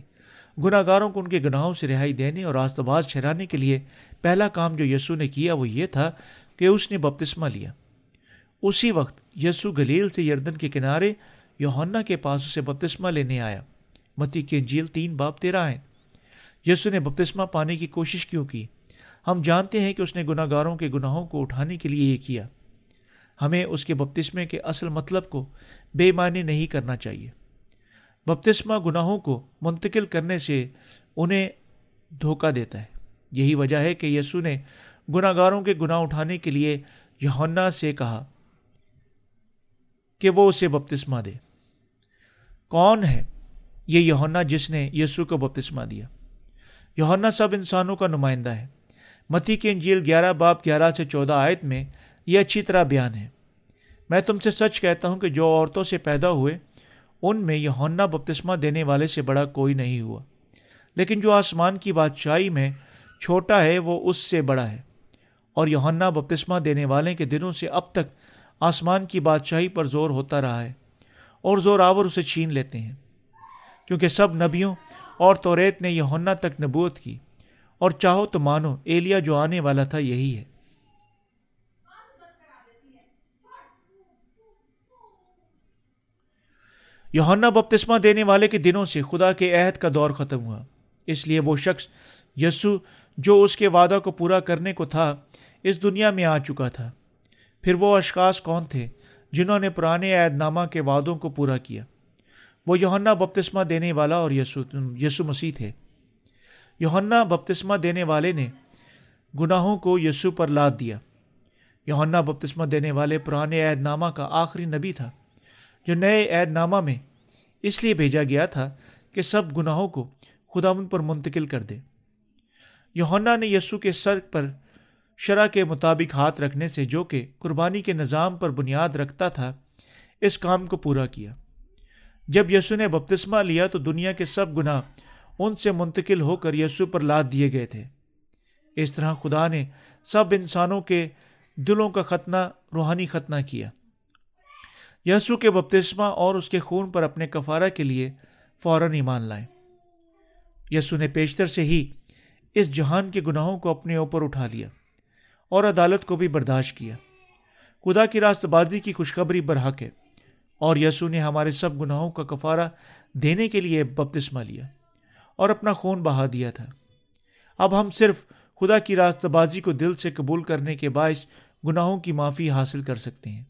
گناہ گاروں کو ان کے گناہوں سے رہائی دینے اور آستباز ٹھہرانے کے لیے پہلا کام جو یسو نے کیا وہ یہ تھا کہ اس نے بپتسمہ لیا۔ اسی وقت یسو گلیل سے یردن کے کنارے یوہنا کے پاس اسے بپتسمہ لینے آیا۔ متی کے انجیل تین باپ تیرہ ہیں یسو نے بپتسمہ پانے کی کوشش کیوں کی؟ ہم جانتے ہیں کہ اس نے گناہ گاروں کے گناہوں کو اٹھانے کے لیے یہ کیا۔ ہمیں اس کے بپتسمے کے اصل مطلب کو بے معنی نہیں کرنا چاہیے۔ بپتسمہ گناہوں کو منتقل کرنے سے انہیں دھوکہ دیتا ہے۔ یہی وجہ ہے کہ یسو نے گناہ گاروں کے گناہ اٹھانے کے لیے یونا سے کہا کہ وہ اسے بپتسمہ دے۔ کون ہے یہ یونا جس نے یسو کو بپتسمہ دیا؟ یونا سب انسانوں کا نمائندہ ہے۔ متی کے انجیل گیارہ باپ گیارہ سے چودہ آیت میں یہ اچھی طرح بیان ہے۔ میں تم سے سچ کہتا ہوں کہ جو عورتوں سے پیدا ہوئے، ان میں یونا بپتسمہ دینے والے سے بڑا کوئی نہیں ہوا۔ لیکن جو آسمان کی بادشاہی میں چھوٹا ہے، وہ اس سے بڑا ہے۔ اور یونا بپتسمہ دینے والے کے دنوں سے اب تک آسمان کی بادشاہی پر زور ہوتا رہا ہے اور زور آور اسے چھین لیتے ہیں۔ کیونکہ سب نبیوں اور توریت نے یونا تک نبوت کی۔ اور چاہو تو مانو، ایلیا جو آنے والا تھا یہی ہے۔ یونا بپتسمہ دینے والے کے دنوں سے خدا کے عہد کا دور ختم ہوا۔ اس لیے وہ شخص یسو جو اس کے وعدہ کو پورا کرنے کو تھا، اس دنیا میں آ چکا تھا۔ پھر وہ اشخاص کون تھے جنہوں نے پرانے عہد نامہ کے وعدوں کو پورا کیا؟ وہ یونا بپتسمہ دینے والا اور یسو یسو مسیح تھے۔ یونا بپتسمہ دینے والے نے گناہوں کو یسو پر لاد دیا۔ یونا بپتسمہ دینے والے پرانے عہد نامہ کا آخری نبی تھا، جو نئے عہد نامہ میں اس لیے بھیجا گیا تھا کہ سب گناہوں کو خدا ان پر منتقل کر دے۔ یونا نے یسو کے سر پر شرح کے مطابق ہاتھ رکھنے سے جو کہ قربانی کے نظام پر بنیاد رکھتا تھا، اس کام کو پورا کیا۔ جب یسو نے بپتسمہ لیا تو دنیا کے سب گناہ ان سے منتقل ہو کر یسو پر لاد دیے گئے تھے۔ اس طرح خدا نے سب انسانوں کے دلوں کا ختنہ، روحانی ختنہ کیا۔ یسو کے بپتسمہ اور اس کے خون پر اپنے کفارہ کے لیے فوراً ایمان لائے۔ یسو نے پیشتر سے ہی اس جہان کے گناہوں کو اپنے اوپر اٹھا لیا اور عدالت کو بھی برداشت کیا۔ خدا کی راست بازی کی خوشخبری برحق ہے اور یسو نے ہمارے سب گناہوں کا کفارہ دینے کے لیے بپتسمہ لیا اور اپنا خون بہا دیا تھا۔ اب ہم صرف خدا کی راست بازی کو دل سے قبول کرنے کے باعث گناہوں کی معافی حاصل کر سکتے ہیں۔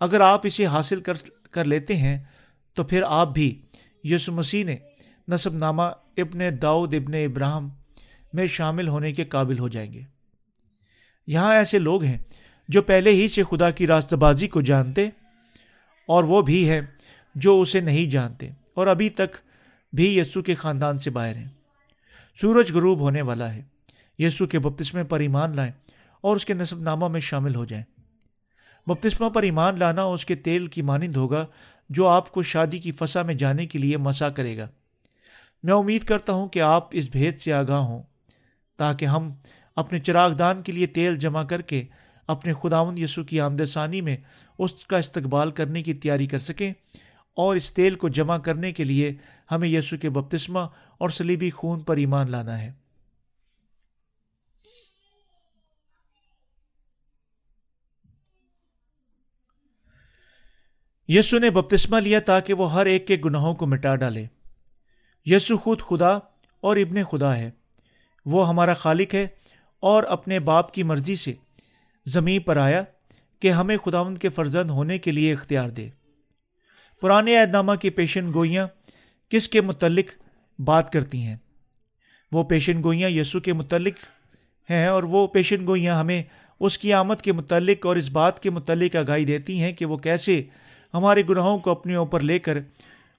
اگر آپ اسے حاصل کر کر لیتے ہیں تو پھر آپ بھی یسو مسیح نے نصب نامہ ابن داؤد ابن ابراہم میں شامل ہونے کے قابل ہو جائیں گے۔ یہاں ایسے لوگ ہیں جو پہلے ہی سے خدا کی راست بازی کو جانتے اور وہ بھی ہیں جو اسے نہیں جانتے اور ابھی تک بھی یسو کے خاندان سے باہر ہیں۔ سورج غروب ہونے والا ہے۔ یسو کے بپتسمے پر ایمان لائیں اور اس کے نصب نامہ میں شامل ہو جائیں۔ بپتسمہ پر ایمان لانا اس کے تیل کی مانند ہوگا جو آپ کو شادی کی فسا میں جانے کے لیے مسا کرے گا۔ میں امید کرتا ہوں کہ آپ اس بھید سے آگاہ ہوں۔ تاکہ ہم اپنے چراغ دان کے لیے تیل جمع کر کے اپنے خداون یسو کی آمد ثانی میں اس کا استقبال کرنے کی تیاری کر سکیں اور اس تیل کو جمع کرنے کے لیے ہمیں یسو کے بپتسمہ اور سلیبی خون پر ایمان لانا ہے۔ یسو نے بپتسمہ لیا تاکہ وہ ہر ایک کے گناہوں کو مٹا ڈالے۔ یسو خود خدا اور ابن خدا ہے۔ وہ ہمارا خالق ہے اور اپنے باپ کی مرضی سے زمین پر آیا کہ ہمیں خداوند کے فرزند ہونے کے لیے اختیار دے۔ پرانے عہد نامہ کی پیشن گوئیاں کس کے متعلق بات کرتی ہیں؟ وہ پیشن گوئیاں یسو کے متعلق ہیں اور وہ پیشن گوئیاں ہمیں اس کی آمد کے متعلق اور اس بات کے متعلق آگاہی دیتی ہیں کہ وہ کیسے ہمارے گناہوں کو اپنے اوپر لے کر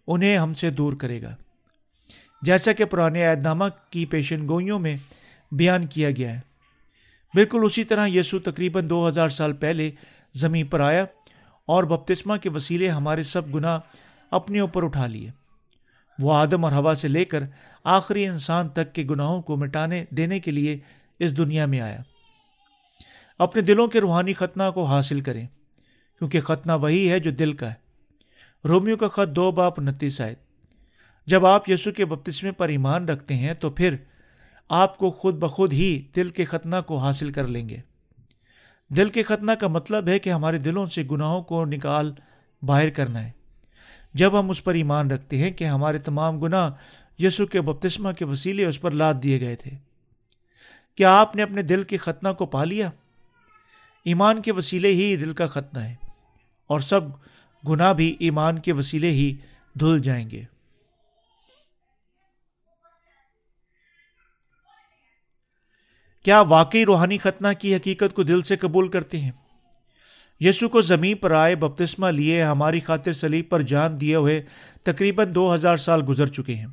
انہیں ہم سے دور کرے گا۔ جیسا کہ پرانے عہد نامہ کی پیشن گوئیوں میں بیان کیا گیا ہے۔ بالکل اسی طرح یسو تقریباً دو ہزار سال پہلے زمین پر آیا اور بپتسمہ کے وسیلے ہمارے سب گناہ اپنے اوپر اٹھا لیے۔ وہ آدم اور ہوا سے لے کر آخری انسان تک کے گناہوں کو مٹانے دینے کے لیے اس دنیا میں آیا۔ اپنے دلوں کے روحانی ختنہ کو حاصل کریں، کیونکہ ختنہ وہی ہے جو دل کا ہے۔ رومیو کا خط دو باپ انتیس آئے جب آپ یسو کے بپتسمے پر ایمان رکھتے ہیں تو پھر آپ کو خود بخود ہی دل کے ختنہ کو حاصل کر لیں گے۔ دل کے ختنہ کا مطلب ہے کہ ہمارے دلوں سے گناہوں کو نکال باہر کرنا ہے۔ جب ہم اس پر ایمان رکھتے ہیں کہ ہمارے تمام گناہ یسو کے بپتسمہ کے وسیلے اس پر لاد دیے گئے تھے۔ کیا آپ نے اپنے دل کے ختنہ کو پا لیا؟ ایمان کے وسیلے ہی دل کا ختنہ ہے اور سب گناہ بھی ایمان کے وسیلے ہی دھل جائیں گے۔ کیا واقعی روحانی ختنہ کی حقیقت کو دل سے قبول کرتے ہیں؟ یسو کو زمین پر آئے بپتسمہ لیے ہماری خاطر سلیب پر جان دیے ہوئے تقریباً دو ہزار سال گزر چکے ہیں۔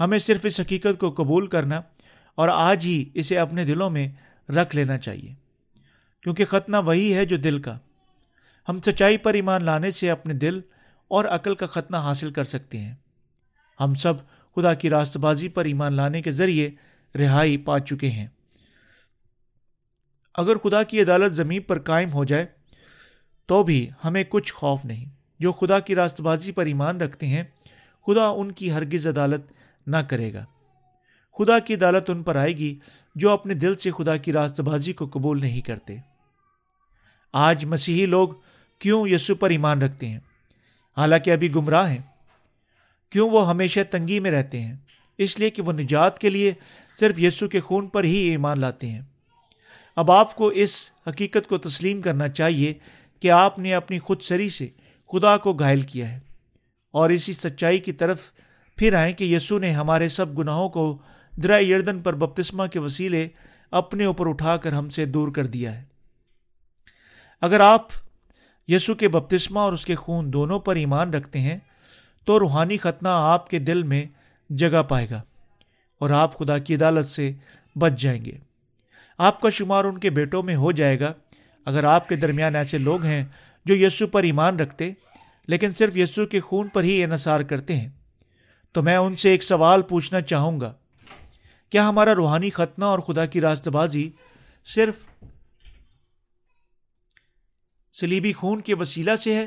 ہمیں صرف اس حقیقت کو قبول کرنا اور آج ہی اسے اپنے دلوں میں رکھ لینا چاہیے۔ کیونکہ ختنہ وہی ہے جو دل کا۔ ہم سچائی پر ایمان لانے سے اپنے دل اور عقل کا ختنہ حاصل کر سکتے ہیں۔ ہم سب خدا کی راست بازی پر ایمان لانے کے ذریعے رہائی پا چکے ہیں۔ اگر خدا کی عدالت زمین پر قائم ہو جائے، تو بھی ہمیں کچھ خوف نہیں۔ جو خدا کی راست بازی پر ایمان رکھتے ہیں، خدا ان کی ہرگز عدالت نہ کرے گا۔ خدا کی عدالت ان پر آئے گی جو اپنے دل سے خدا کی راست بازی کو قبول نہیں کرتے۔ آج مسیحی لوگ کیوں یسو پر ایمان رکھتے ہیں؟ حالانکہ ابھی گمراہ ہیں۔ کیوں وہ ہمیشہ تنگی میں رہتے ہیں؟ اس لیے کہ وہ نجات کے لیے صرف یسو کے خون پر ہی ایمان لاتے ہیں۔ اب آپ کو اس حقیقت کو تسلیم کرنا چاہیے کہ آپ نے اپنی خود سری سے خدا کو گھائل کیا ہے۔ اور اسی سچائی کی طرف پھر آئیں کہ یسو نے ہمارے سب گناہوں کو درائے یردن پر بپتسمہ کے وسیلے اپنے اوپر اٹھا کر ہم سے دور کر دیا ہے۔ اگر آپ یسو کے بپتسمہ اور اس کے خون دونوں پر ایمان رکھتے ہیں، تو روحانی ختنہ آپ کے دل میں جگہ پائے گا اور آپ خدا کی عدالت سے بچ جائیں گے۔ آپ کا شمار ان کے بیٹوں میں ہو جائے گا۔ اگر آپ کے درمیان ایسے لوگ ہیں جو یسو پر ایمان رکھتے، لیکن صرف یسو کے خون پر ہی انحصار کرتے ہیں، تو میں ان سے ایک سوال پوچھنا چاہوں گا۔ کیا ہمارا روحانی ختنہ اور خدا کی راست بازی صرف سلیبی خون کے وسیلہ سے ہے؟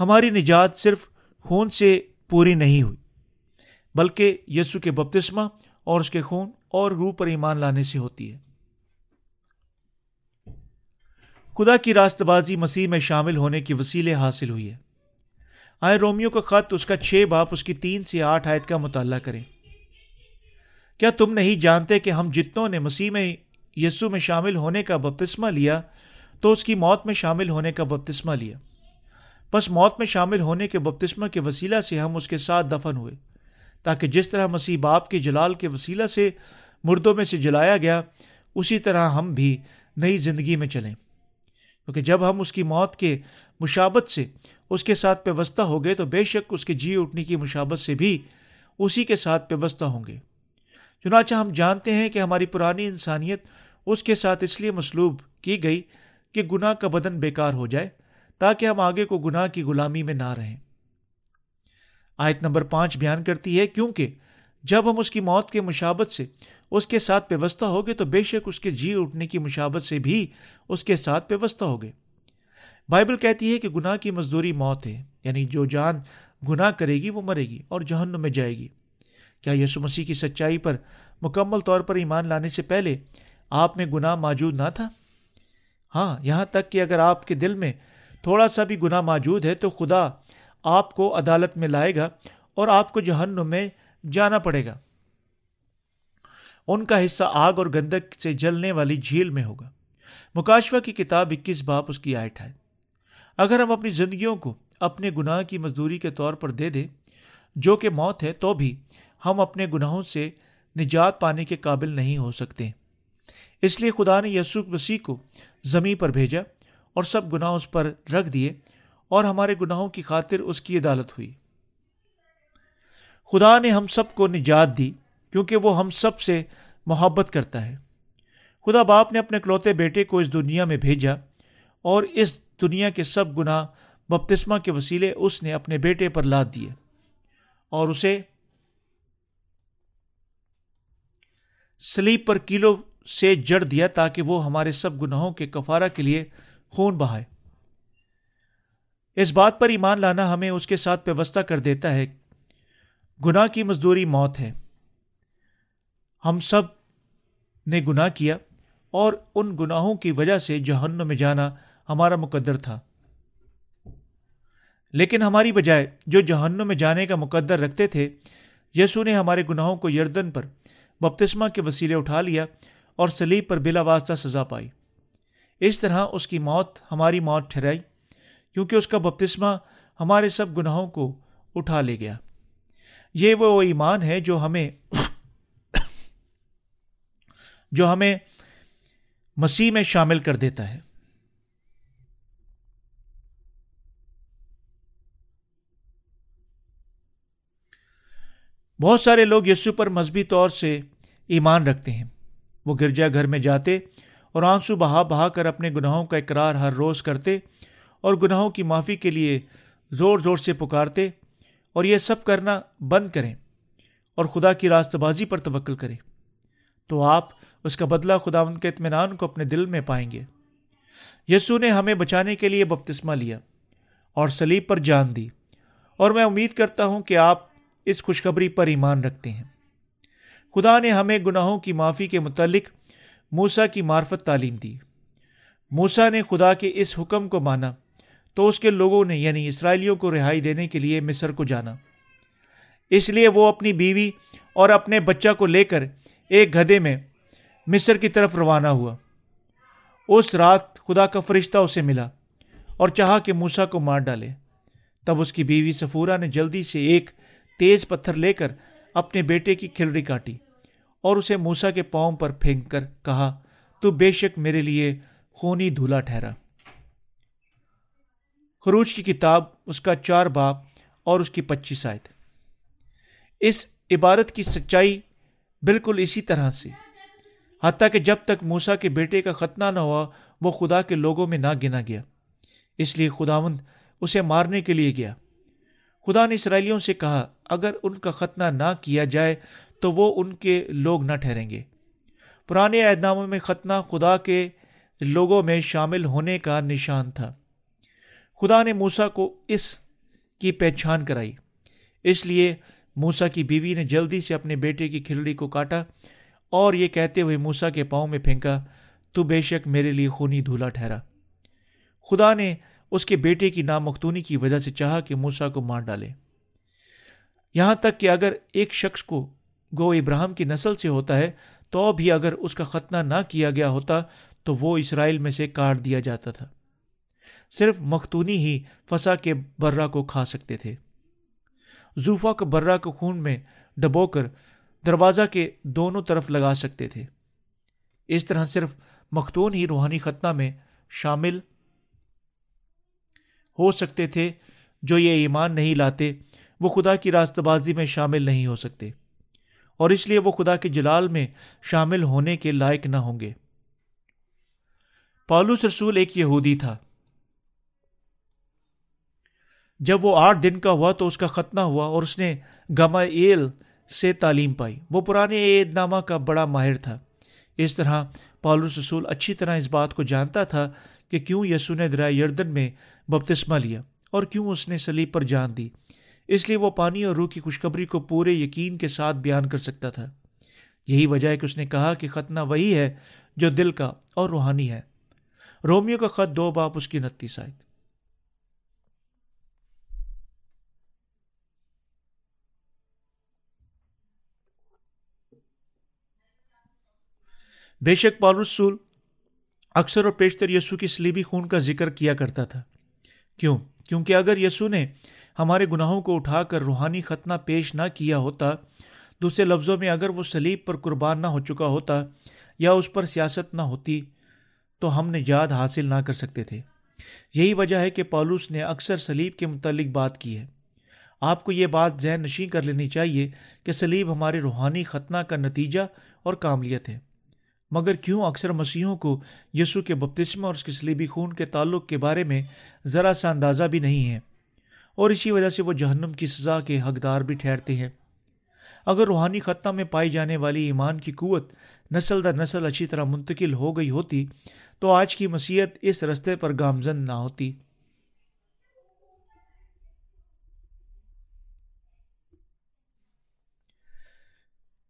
ہماری نجات صرف خون سے پوری نہیں ہوئی، بلکہ یسو کے بپتسمہ اور اس کے خون اور روح پر ایمان لانے سے ہوتی ہے۔ خدا کی راست بازی مسیح میں شامل ہونے کی وسیلے حاصل ہوئی ہے۔ آئے رومیو کا خط، اس کا چھ باپ، اس کی تین سے آٹھ آیت کا مطالعہ کریں۔ کیا تم نہیں جانتے کہ ہم جتنوں نے مسیح میں یسو میں شامل ہونے کا بپتسمہ لیا، تو اس کی موت میں شامل ہونے کا بپتسمہ لیا؟ بس موت میں شامل ہونے کے بپتسمہ کے وسیلہ سے ہم اس کے ساتھ دفن ہوئے۔ تاکہ جس طرح مسیح باپ کے جلال کے وسیلہ سے مردوں میں سے جلایا گیا، اسی طرح ہم بھی نئی زندگی میں چلیں۔ کیونکہ جب ہم اس کی موت کے مشابت سے اس کے ساتھ پیوستہ ہو گئے، تو بے شک اس کے جی اٹھنے کی مشابت سے بھی اسی کے ساتھ پیوستہ ہوں گے۔ چنانچہ ہم جانتے ہیں کہ ہماری پرانی انسانیت اس کے ساتھ اس لیے مسلوب کی گئی کہ گناہ کا بدن بیکار ہو جائے، تاکہ ہم آگے کو گناہ کی غلامی میں نہ رہیں۔ آیت نمبر پانچ بیان کرتی ہے، کیونکہ جب ہم اس کی موت کے مشابت سے اس کے ساتھ پیوستہ ہو گئے تو بے شک اس کے جی اٹھنے کی مشابت سے بھی اس کے ساتھ پیوستہ ہو گئے بائبل کہتی ہے کہ گناہ کی مزدوری موت ہے یعنی جو جان گناہ کرے گی وہ مرے گی اور جہنم میں جائے گی۔ کیا یسو مسیح کی سچائی پر مکمل طور پر ایمان لانے سے پہلے آپ میں گناہ موجود نہ تھا؟ ہاں یہاں تک کہ اگر آپ کے دل میں تھوڑا سا بھی گناہ موجود ہے تو خدا آپ کو عدالت میں لائے گا اور آپ کو جہنم میں جانا پڑے گا۔ ان کا حصہ آگ اور گندک سے جلنے والی جھیل میں ہوگا۔ مکاشفہ کی کتاب اکیس باپ اس کی آئٹ ہے۔ اگر ہم اپنی زندگیوں کو اپنے گناہ کی مزدوری کے طور پر دے دیں، جو کہ موت ہے، تو بھی ہم اپنے گناہوں سے نجات پانے کے قابل نہیں ہو سکتے۔ اس لیے خدا نے یسوخ مسیح کو زمیں پر بھیجا اور سب گناہ اس پر رکھ دیے۔ اور ہمارے گناہوں کی خاطر اس کی عدالت ہوئی۔ خدا نے ہم سب کو نجات دی کیونکہ وہ ہم سب سے محبت کرتا ہے۔ خدا باپ نے اپنے کلوتے بیٹے کو اس دنیا میں بھیجا اور اس دنیا کے سب گناہ بپتسمہ کے وسیلے اس نے اپنے بیٹے پر لاد دیے اور اسے سلیپ پر کلو سے جڑ دیا تاکہ وہ ہمارے سب گناہوں کے کفارہ کے لیے خون بہائے۔ اس بات پر ایمان لانا ہمیں اس کے ساتھ ویوستھا کر دیتا ہے۔ گناہ کی مزدوری موت ہے۔ ہم سب نے گناہ کیا اور ان گناہوں کی وجہ سے جہنم میں جانا ہمارا مقدر تھا۔ لیکن ہماری بجائے جو جہنم میں جانے کا مقدر رکھتے تھے، یسو نے ہمارے گناہوں کو یردن پر بپتسمہ کے وسیلے اٹھا لیا اور سلیب پر بلا واسطہ سزا پائی۔ اس طرح اس کی موت ہماری موت ٹھہرائی۔ کیونکہ اس کا بپتسمہ ہمارے سب گناہوں کو اٹھا لے گیا۔ یہ وہ ایمان ہے جو ہمیں جو ہمیں مسیح میں شامل کر دیتا ہے۔ بہت سارے لوگ یسو پر مذہبی طور سے ایمان رکھتے ہیں۔ وہ گرجا گھر میں جاتے اور آنسو بہا بہا کر اپنے گناہوں کا اقرار ہر روز کرتے اور گناہوں کی معافی کے لیے زور زور سے پکارتے اور یہ سب کرنا بند کریں اور خدا کی راست بازی پر توکل کریں۔ تو آپ اس کا بدلہ خدا ان کے اطمینان کو اپنے دل میں پائیں گے۔ یسو نے ہمیں بچانے کے لیے بپتسمہ لیا اور سلیب پر جان دی اور میں امید کرتا ہوں کہ آپ اس خوشخبری پر ایمان رکھتے ہیں۔ خدا نے ہمیں گناہوں کی معافی کے متعلق موسا کی معرفت تعلیم دی۔ موسا نے خدا کے اس حکم کو مانا۔ تو اس کے لوگوں نے یعنی اسرائیلیوں کو رہائی دینے کے لیے مصر کو جانا۔ اس لیے وہ اپنی بیوی اور اپنے بچہ کو لے کر ایک گدے میں مصر کی طرف روانہ ہوا۔ اس رات خدا کا فرشتہ اسے ملا اور چاہا کہ موسا کو مار ڈالے۔ تب اس کی بیوی سفورا نے جلدی سے ایک تیز پتھر لے کر اپنے بیٹے کی کھلڑی کاٹی اور اسے موسا کے پاؤں پر پھینک کر کہا، تو بے شک میرے لیے خونی دھولا ٹھہرا۔ خروج کی کتاب، اس کا چار باپ اور اس کی پچیس آئے تھے اس عبارت کی سچائی بالکل اسی طرح سے۔ حتیٰ کہ جب تک موسا کے بیٹے کا ختنہ نہ ہوا، وہ خدا کے لوگوں میں نہ گنا گیا۔ اس لیے خداوند اسے مارنے کے لیے گیا۔ خدا نے اسرائیلیوں سے کہا، اگر ان کا ختنہ نہ کیا جائے، تو وہ ان کے لوگ نہ ٹھہریں گے۔ پرانے عہد ناموں میں ختنہ خدا کے لوگوں میں شامل ہونے کا نشان تھا۔ خدا نے موسا کو اس کی پہچان کرائی۔ اس لیے موسا کی بیوی نے جلدی سے اپنے بیٹے کی کھلڑی کو کاٹا اور یہ کہتے ہوئے موسا کے پاؤں میں پھینکا، تو بے شک میرے لیے خونی دھولا ٹھہرا خدا نے اس کے بیٹے کی نامختونی کی وجہ سے چاہا کہ موسا کو مار ڈالے۔ یہاں تک کہ اگر ایک شخص کو گو ابراہم کی نسل سے ہوتا ہے، تو بھی اگر اس کا ختنہ نہ کیا گیا ہوتا، تو وہ اسرائیل میں سے کاٹ دیا جاتا تھا۔ صرف مختونی ہی فسا کے برا کو کھا سکتے تھے۔ زوفا کو برا کو خون میں ڈبو کر دروازہ کے دونوں طرف لگا سکتے تھے۔ اس طرح صرف مختون ہی روحانی ختنہ میں شامل ہو سکتے تھے، جو یہ ایمان نہیں لاتے، وہ خدا کی راست بازی میں شامل نہیں ہو سکتے۔ اور اس لیے وہ خدا کے جلال میں شامل ہونے کے لائق نہ ہوں گے۔ پالوس رسول ایک یہودی تھا۔ جب وہ آٹھ دن کا ہوا تو اس کا ختنہ ہوا اور اس نے گما ایل سے تعلیم پائی۔ وہ پرانے عید نامہ کا بڑا ماہر تھا۔ اس طرح پالوس رسول اچھی طرح اس بات کو جانتا تھا کہ کیوں یسو نے درائے یردن میں بپتسمہ لیا اور کیوں اس نے سلیب پر جان دی۔ اس لیے وہ پانی اور روح کی خوشخبری کو پورے یقین کے ساتھ بیان کر سکتا تھا۔ یہی وجہ ہے کہ اس نے کہا کہ ختنہ وہی ہے جو دل کا اور روحانی ہے۔ رومیو کا خط دو باپ اس کی نتیس آئے بے شک پالرسول اکثر اور پیشتر یسو کی سلیبی خون کا ذکر کیا کرتا تھا۔ کیوں؟ کیونکہ اگر یسو نے ہمارے گناہوں کو اٹھا کر روحانی ختنہ پیش نہ کیا ہوتا، دوسرے لفظوں میں اگر وہ سلیب پر قربان نہ ہو چکا ہوتا یا اس پر سیاست نہ ہوتی، تو ہم نے یاد حاصل نہ کر سکتے تھے۔ یہی وجہ ہے کہ پالوس نے اکثر سلیب کے متعلق بات کی ہے۔ آپ کو یہ بات ذہن نشیں کر لینی چاہیے کہ سلیب ہمارے روحانی ختنہ کا نتیجہ اور کاملیت ہے۔ مگر کیوں اکثر مسیحوں کو یسو کے بپتسمہ اور اس کے سلیبی خون کے تعلق کے بارے میں ذرا سا اندازہ بھی نہیں ہے؟ اور اسی وجہ سے وہ جہنم کی سزا کے حقدار بھی ٹھہرتے ہیں۔ اگر روحانی خطہ میں پائی جانے والی ایمان کی قوت نسل در نسل اچھی طرح منتقل ہو گئی ہوتی، تو آج کی مسیحت اس رستے پر گامزن نہ ہوتی۔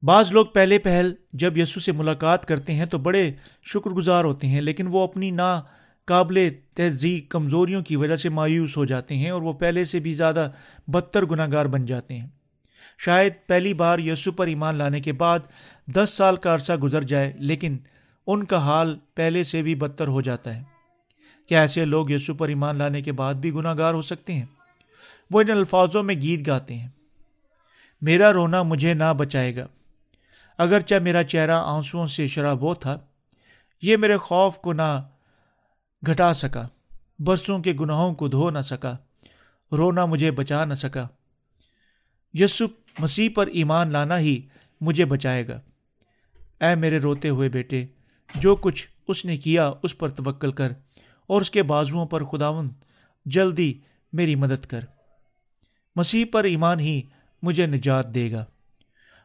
بعض لوگ پہلے پہل جب یسو سے ملاقات کرتے ہیں تو بڑے شکر گزار ہوتے ہیں، لیکن وہ اپنی نا قابل تہذیب کمزوریوں کی وجہ سے مایوس ہو جاتے ہیں اور وہ پہلے سے بھی زیادہ بدتر گناہ گار بن جاتے ہیں۔ شاید پہلی بار یسو پر ایمان لانے کے بعد دس سال کا عرصہ گزر جائے، لیکن ان کا حال پہلے سے بھی بدتر ہو جاتا ہے۔ کیا ایسے لوگ یسو پر ایمان لانے کے بعد بھی گناہ گار ہو سکتے ہیں؟ وہ ان الفاظوں میں گیت گاتے ہیں۔ میرا رونا مجھے نہ بچائے گا۔ اگرچہ میرا چہرہ آنسوؤں سے شرابو تھا، یہ میرے خوف کو نہ گھٹا سکا، برسوں کے گناہوں کو دھو نہ سکا، رونا مجھے بچا نہ سکا۔ یسو مسیح پر ایمان لانا ہی مجھے بچائے گا۔ اے میرے روتے ہوئے بیٹے، جو کچھ اس نے کیا اس پر توکل کر، اور اس کے بازوؤں پر خداون جلدی میری مدد کر۔ مسیح پر ایمان ہی مجھے نجات دے گا۔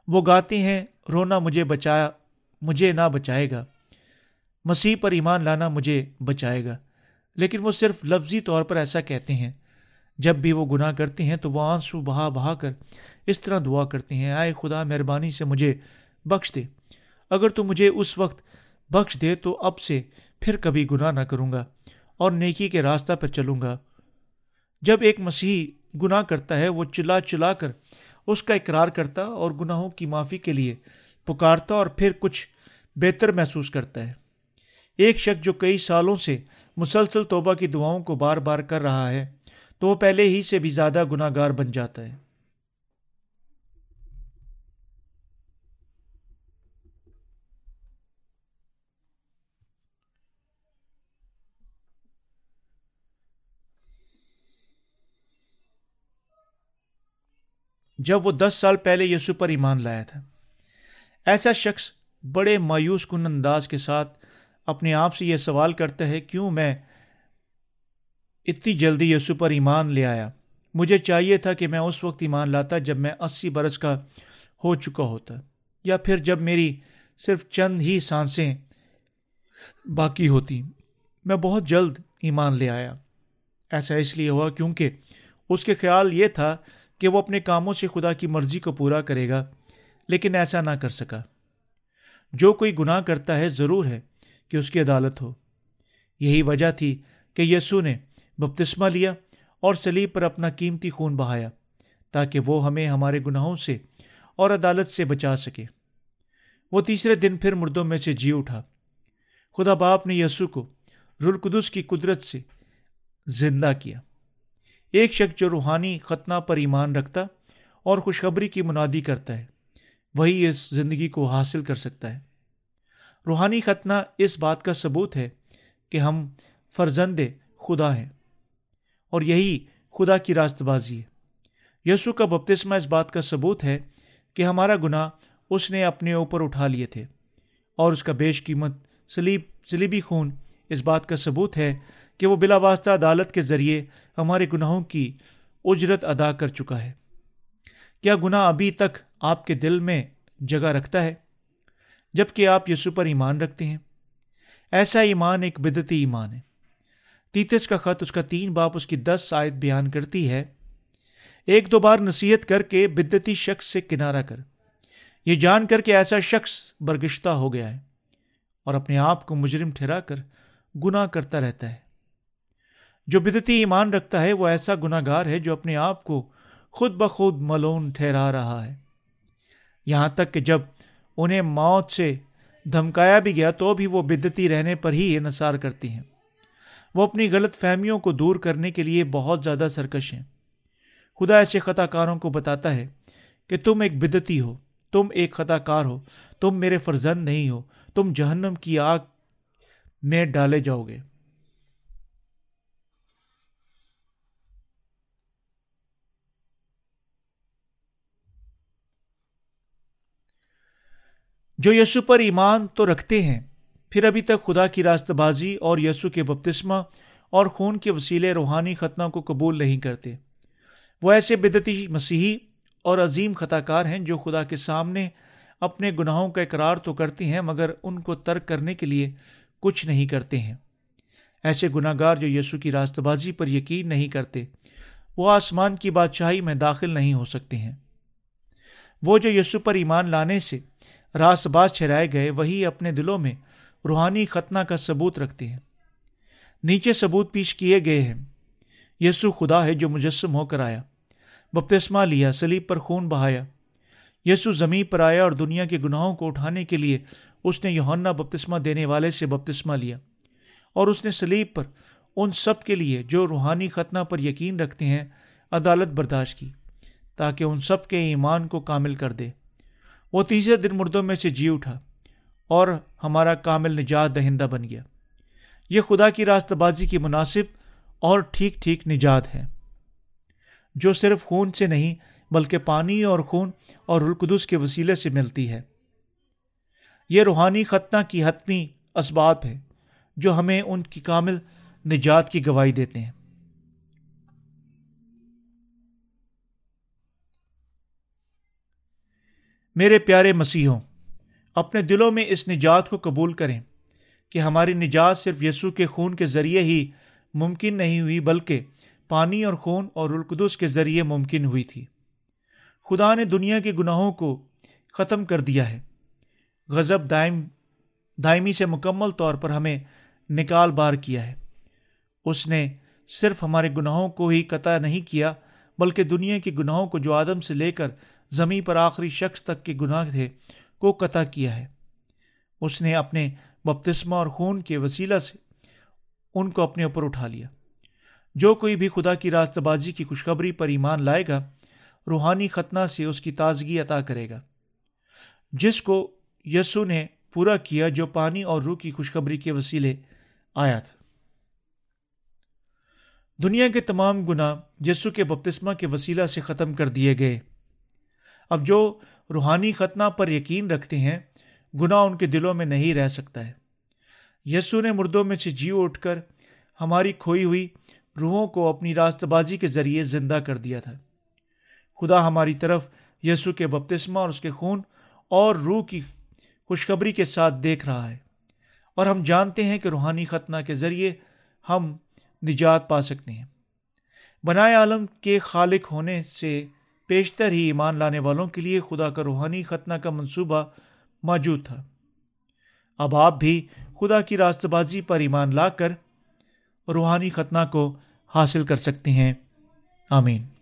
وہ گاتے ہیں رونا مجھے بچایا مجھے نہ بچائے گا۔ مسیح پر ایمان لانا مجھے بچائے گا۔ لیکن وہ صرف لفظی طور پر ایسا کہتے ہیں۔ جب بھی وہ گناہ کرتے ہیں تو وہ آنسو بہا بہا کر اس طرح دعا کرتے ہیں۔ آئے خدا، مہربانی سے مجھے بخش دے۔ اگر تو مجھے اس وقت بخش دے تو اب سے پھر کبھی گناہ نہ کروں گا اور نیکی کے راستہ پر چلوں گا۔ جب ایک مسیح گناہ کرتا ہے، وہ چلا چلا کر اس کا اقرار کرتا اور گناہوں کی معافی کے لیے پکارتا اور پھر کچھ بہتر محسوس کرتا ہے۔ ایک شخص جو کئی سالوں سے مسلسل توبہ کی دعاؤں کو بار بار کر رہا ہے، تو وہ پہلے ہی سے بھی زیادہ گناہ گار بن جاتا ہے۔ جب وہ دس سال پہلے یسو پر ایمان لایا تھا۔ ایسا شخص بڑے مایوس کن انداز کے ساتھ اپنے آپ سے یہ سوال کرتا ہے، کیوں میں اتنی جلدی یسو پر ایمان لے آیا؟ مجھے چاہیے تھا کہ میں اس وقت ایمان لاتا جب میں اسی برس کا ہو چکا ہوتا، یا پھر جب میری صرف چند ہی سانسیں باقی ہوتی۔ میں بہت جلد ایمان لے آیا۔ ایسا اس لیے ہوا کیونکہ اس کے خیال یہ تھا کہ وہ اپنے کاموں سے خدا کی مرضی کو پورا کرے گا، لیکن ایسا نہ کر سکا۔ جو کوئی گناہ کرتا ہے، ضرور ہے کہ اس کی عدالت ہو۔ یہی وجہ تھی کہ یسو نے بپتسمہ لیا اور سلیب پر اپنا قیمتی خون بہایا، تاکہ وہ ہمیں ہمارے گناہوں سے اور عدالت سے بچا سکے۔ وہ تیسرے دن پھر مردوں میں سے جی اٹھا۔ خدا باپ نے یسو کو رلقدس کی قدرت سے زندہ کیا۔ ایک شخص جو روحانی ختنہ پر ایمان رکھتا اور خوشخبری کی منادی کرتا ہے، وہی اس زندگی کو حاصل کر سکتا ہے۔ روحانی ختنہ اس بات کا ثبوت ہے کہ ہم فرزند خدا ہیں اور یہی خدا کی راست بازی ہے۔ یسو کا بپتسمہ اس بات کا ثبوت ہے کہ ہمارا گناہ اس نے اپنے اوپر اٹھا لیے تھے اور اس کا بیش قیمت سلیب سلیبی خون اس بات کا ثبوت ہے کہ وہ بلا واسطہ عدالت کے ذریعے ہمارے گناہوں کی اجرت ادا کر چکا ہے۔ کیا گناہ ابھی تک آپ کے دل میں جگہ رکھتا ہے؟ جبکہ آپ یسو پر ایمان رکھتے ہیں۔ ایسا ایمان ایک بدتی ایمان ہے۔ تیتس کا خط اس کا تین باپ اس کی دس آیت بیان کرتی ہے۔ ایک دو بار نصیحت کر کے بدتی شخص سے کنارہ کر۔ یہ جان کر کہ ایسا شخص برگشتہ ہو گیا ہے اور اپنے آپ کو مجرم ٹھہرا کر گناہ کرتا رہتا ہے۔ جو بدتی ایمان رکھتا ہے، وہ ایسا گناہ گار ہے جو اپنے آپ کو خود بخود ملون ٹھہرا رہا ہے۔ یہاں تک کہ جب انہیں موت سے دھمکایا بھی گیا، تو بھی وہ بدتی رہنے پر ہی انحصار کرتی ہیں۔ وہ اپنی غلط فہمیوں کو دور کرنے کے لیے بہت زیادہ سرکش ہیں۔ خدا ایسے خطا کاروں کو بتاتا ہے کہ تم ایک بدتی ہو، تم ایک خطا کار ہو، تم میرے فرزند نہیں ہو، تم جہنم کی آگ میں ڈالے جاؤ گے۔ جو یسو پر ایمان تو رکھتے ہیں، پھر ابھی تک خدا کی راست بازی اور یسو کے بپتسمہ اور خون کے وسیلے روحانی ختنہ کو قبول نہیں کرتے۔ وہ ایسے بدتی مسیحی اور عظیم خطا کار ہیں جو خدا کے سامنے اپنے گناہوں کا اقرار تو کرتے ہیں، مگر ان کو ترک کرنے کے لیے کچھ نہیں کرتے ہیں۔ ایسے گناہ گار جو یسو کی راست بازی پر یقین نہیں کرتے، وہ آسمان کی بادشاہی میں داخل نہیں ہو سکتے ہیں۔ وہ جو یسو پر ایمان لانے سے راست باز چھرائے گئے، وہی اپنے دلوں میں روحانی ختنہ کا ثبوت رکھتے ہیں۔ نیچے ثبوت پیش کیے گئے ہیں۔ یسو خدا ہے جو مجسم ہو کر آیا۔ بپتسمہ لیا سلیب پر خون بہایا۔ یسو زمین پر آیا اور دنیا کے گناہوں کو اٹھانے کے لیے اس نے یوہنا بپتسمہ دینے والے سے بپتسمہ لیا۔ اور اس نے سلیب پر ان سب کے لیے جو روحانی ختنہ پر یقین رکھتے ہیں، عدالت برداشت کی تاکہ ان سب کے ایمان کو کامل کر دے۔ وہ تیسرے دن مردوں میں سے جی اٹھا اور ہمارا کامل نجات دہندہ بن گیا۔ یہ خدا کی راست بازی کی مناسب اور ٹھیک ٹھیک نجات ہے، جو صرف خون سے نہیں بلکہ پانی اور خون اور القدس کے وسیلے سے ملتی ہے۔ یہ روحانی ختنہ کی حتمی اسباب ہے، جو ہمیں ان کی کامل نجات کی گواہی دیتے ہیں۔ میرے پیارے مسیحوں، اپنے دلوں میں اس نجات کو قبول کریں کہ ہماری نجات صرف یسوع کے خون کے ذریعے ہی ممکن نہیں ہوئی، بلکہ پانی اور خون اور القدس کے ذریعے ممکن ہوئی تھی۔ خدا نے دنیا کے گناہوں کو ختم کر دیا ہے۔ غضب دائم، دائمی سے مکمل طور پر ہمیں نکال بار کیا ہے۔ اس نے صرف ہمارے گناہوں کو ہی قطع نہیں کیا، بلکہ دنیا کے گناہوں کو جو آدم سے لے کر زمیں پر آخری شخص تک کے گناہ تھے، کو قطع کیا ہے۔ اس نے اپنے بپتسمہ اور خون کے وسیلہ سے ان کو اپنے اوپر اٹھا لیا۔ جو کوئی بھی خدا کی راست بازی کی خوشخبری پر ایمان لائے گا، روحانی ختنہ سے اس کی تازگی عطا کرے گا۔ جس کو یسو نے پورا کیا، جو پانی اور روح کی خوشخبری کے وسیلے آیا تھا۔ دنیا کے تمام گناہ یسو کے بپتسمہ کے وسیلہ سے ختم کر دیے گئے۔ اب جو روحانی ختنہ پر یقین رکھتے ہیں، گناہ ان کے دلوں میں نہیں رہ سکتا ہے۔ یسو نے مردوں میں سے جیو اٹھ کر ہماری کھوئی ہوئی روحوں کو اپنی راست بازی کے ذریعے زندہ کر دیا تھا۔ خدا ہماری طرف یسو کے بپتسمہ اور اس کے خون اور روح کی خوشخبری کے ساتھ دیکھ رہا ہے۔ اور ہم جانتے ہیں کہ روحانی ختنہ کے ذریعے ہم نجات پا سکتے ہیں۔ بنائے عالم کے خالق ہونے سے بیشتر ہی ایمان لانے والوں کے لیے خدا کا روحانی ختنہ کا منصوبہ موجود تھا۔ اب آپ بھی خدا کی راست بازی پر ایمان لا کر روحانی ختنہ کو حاصل کر سکتے ہیں۔ آمین۔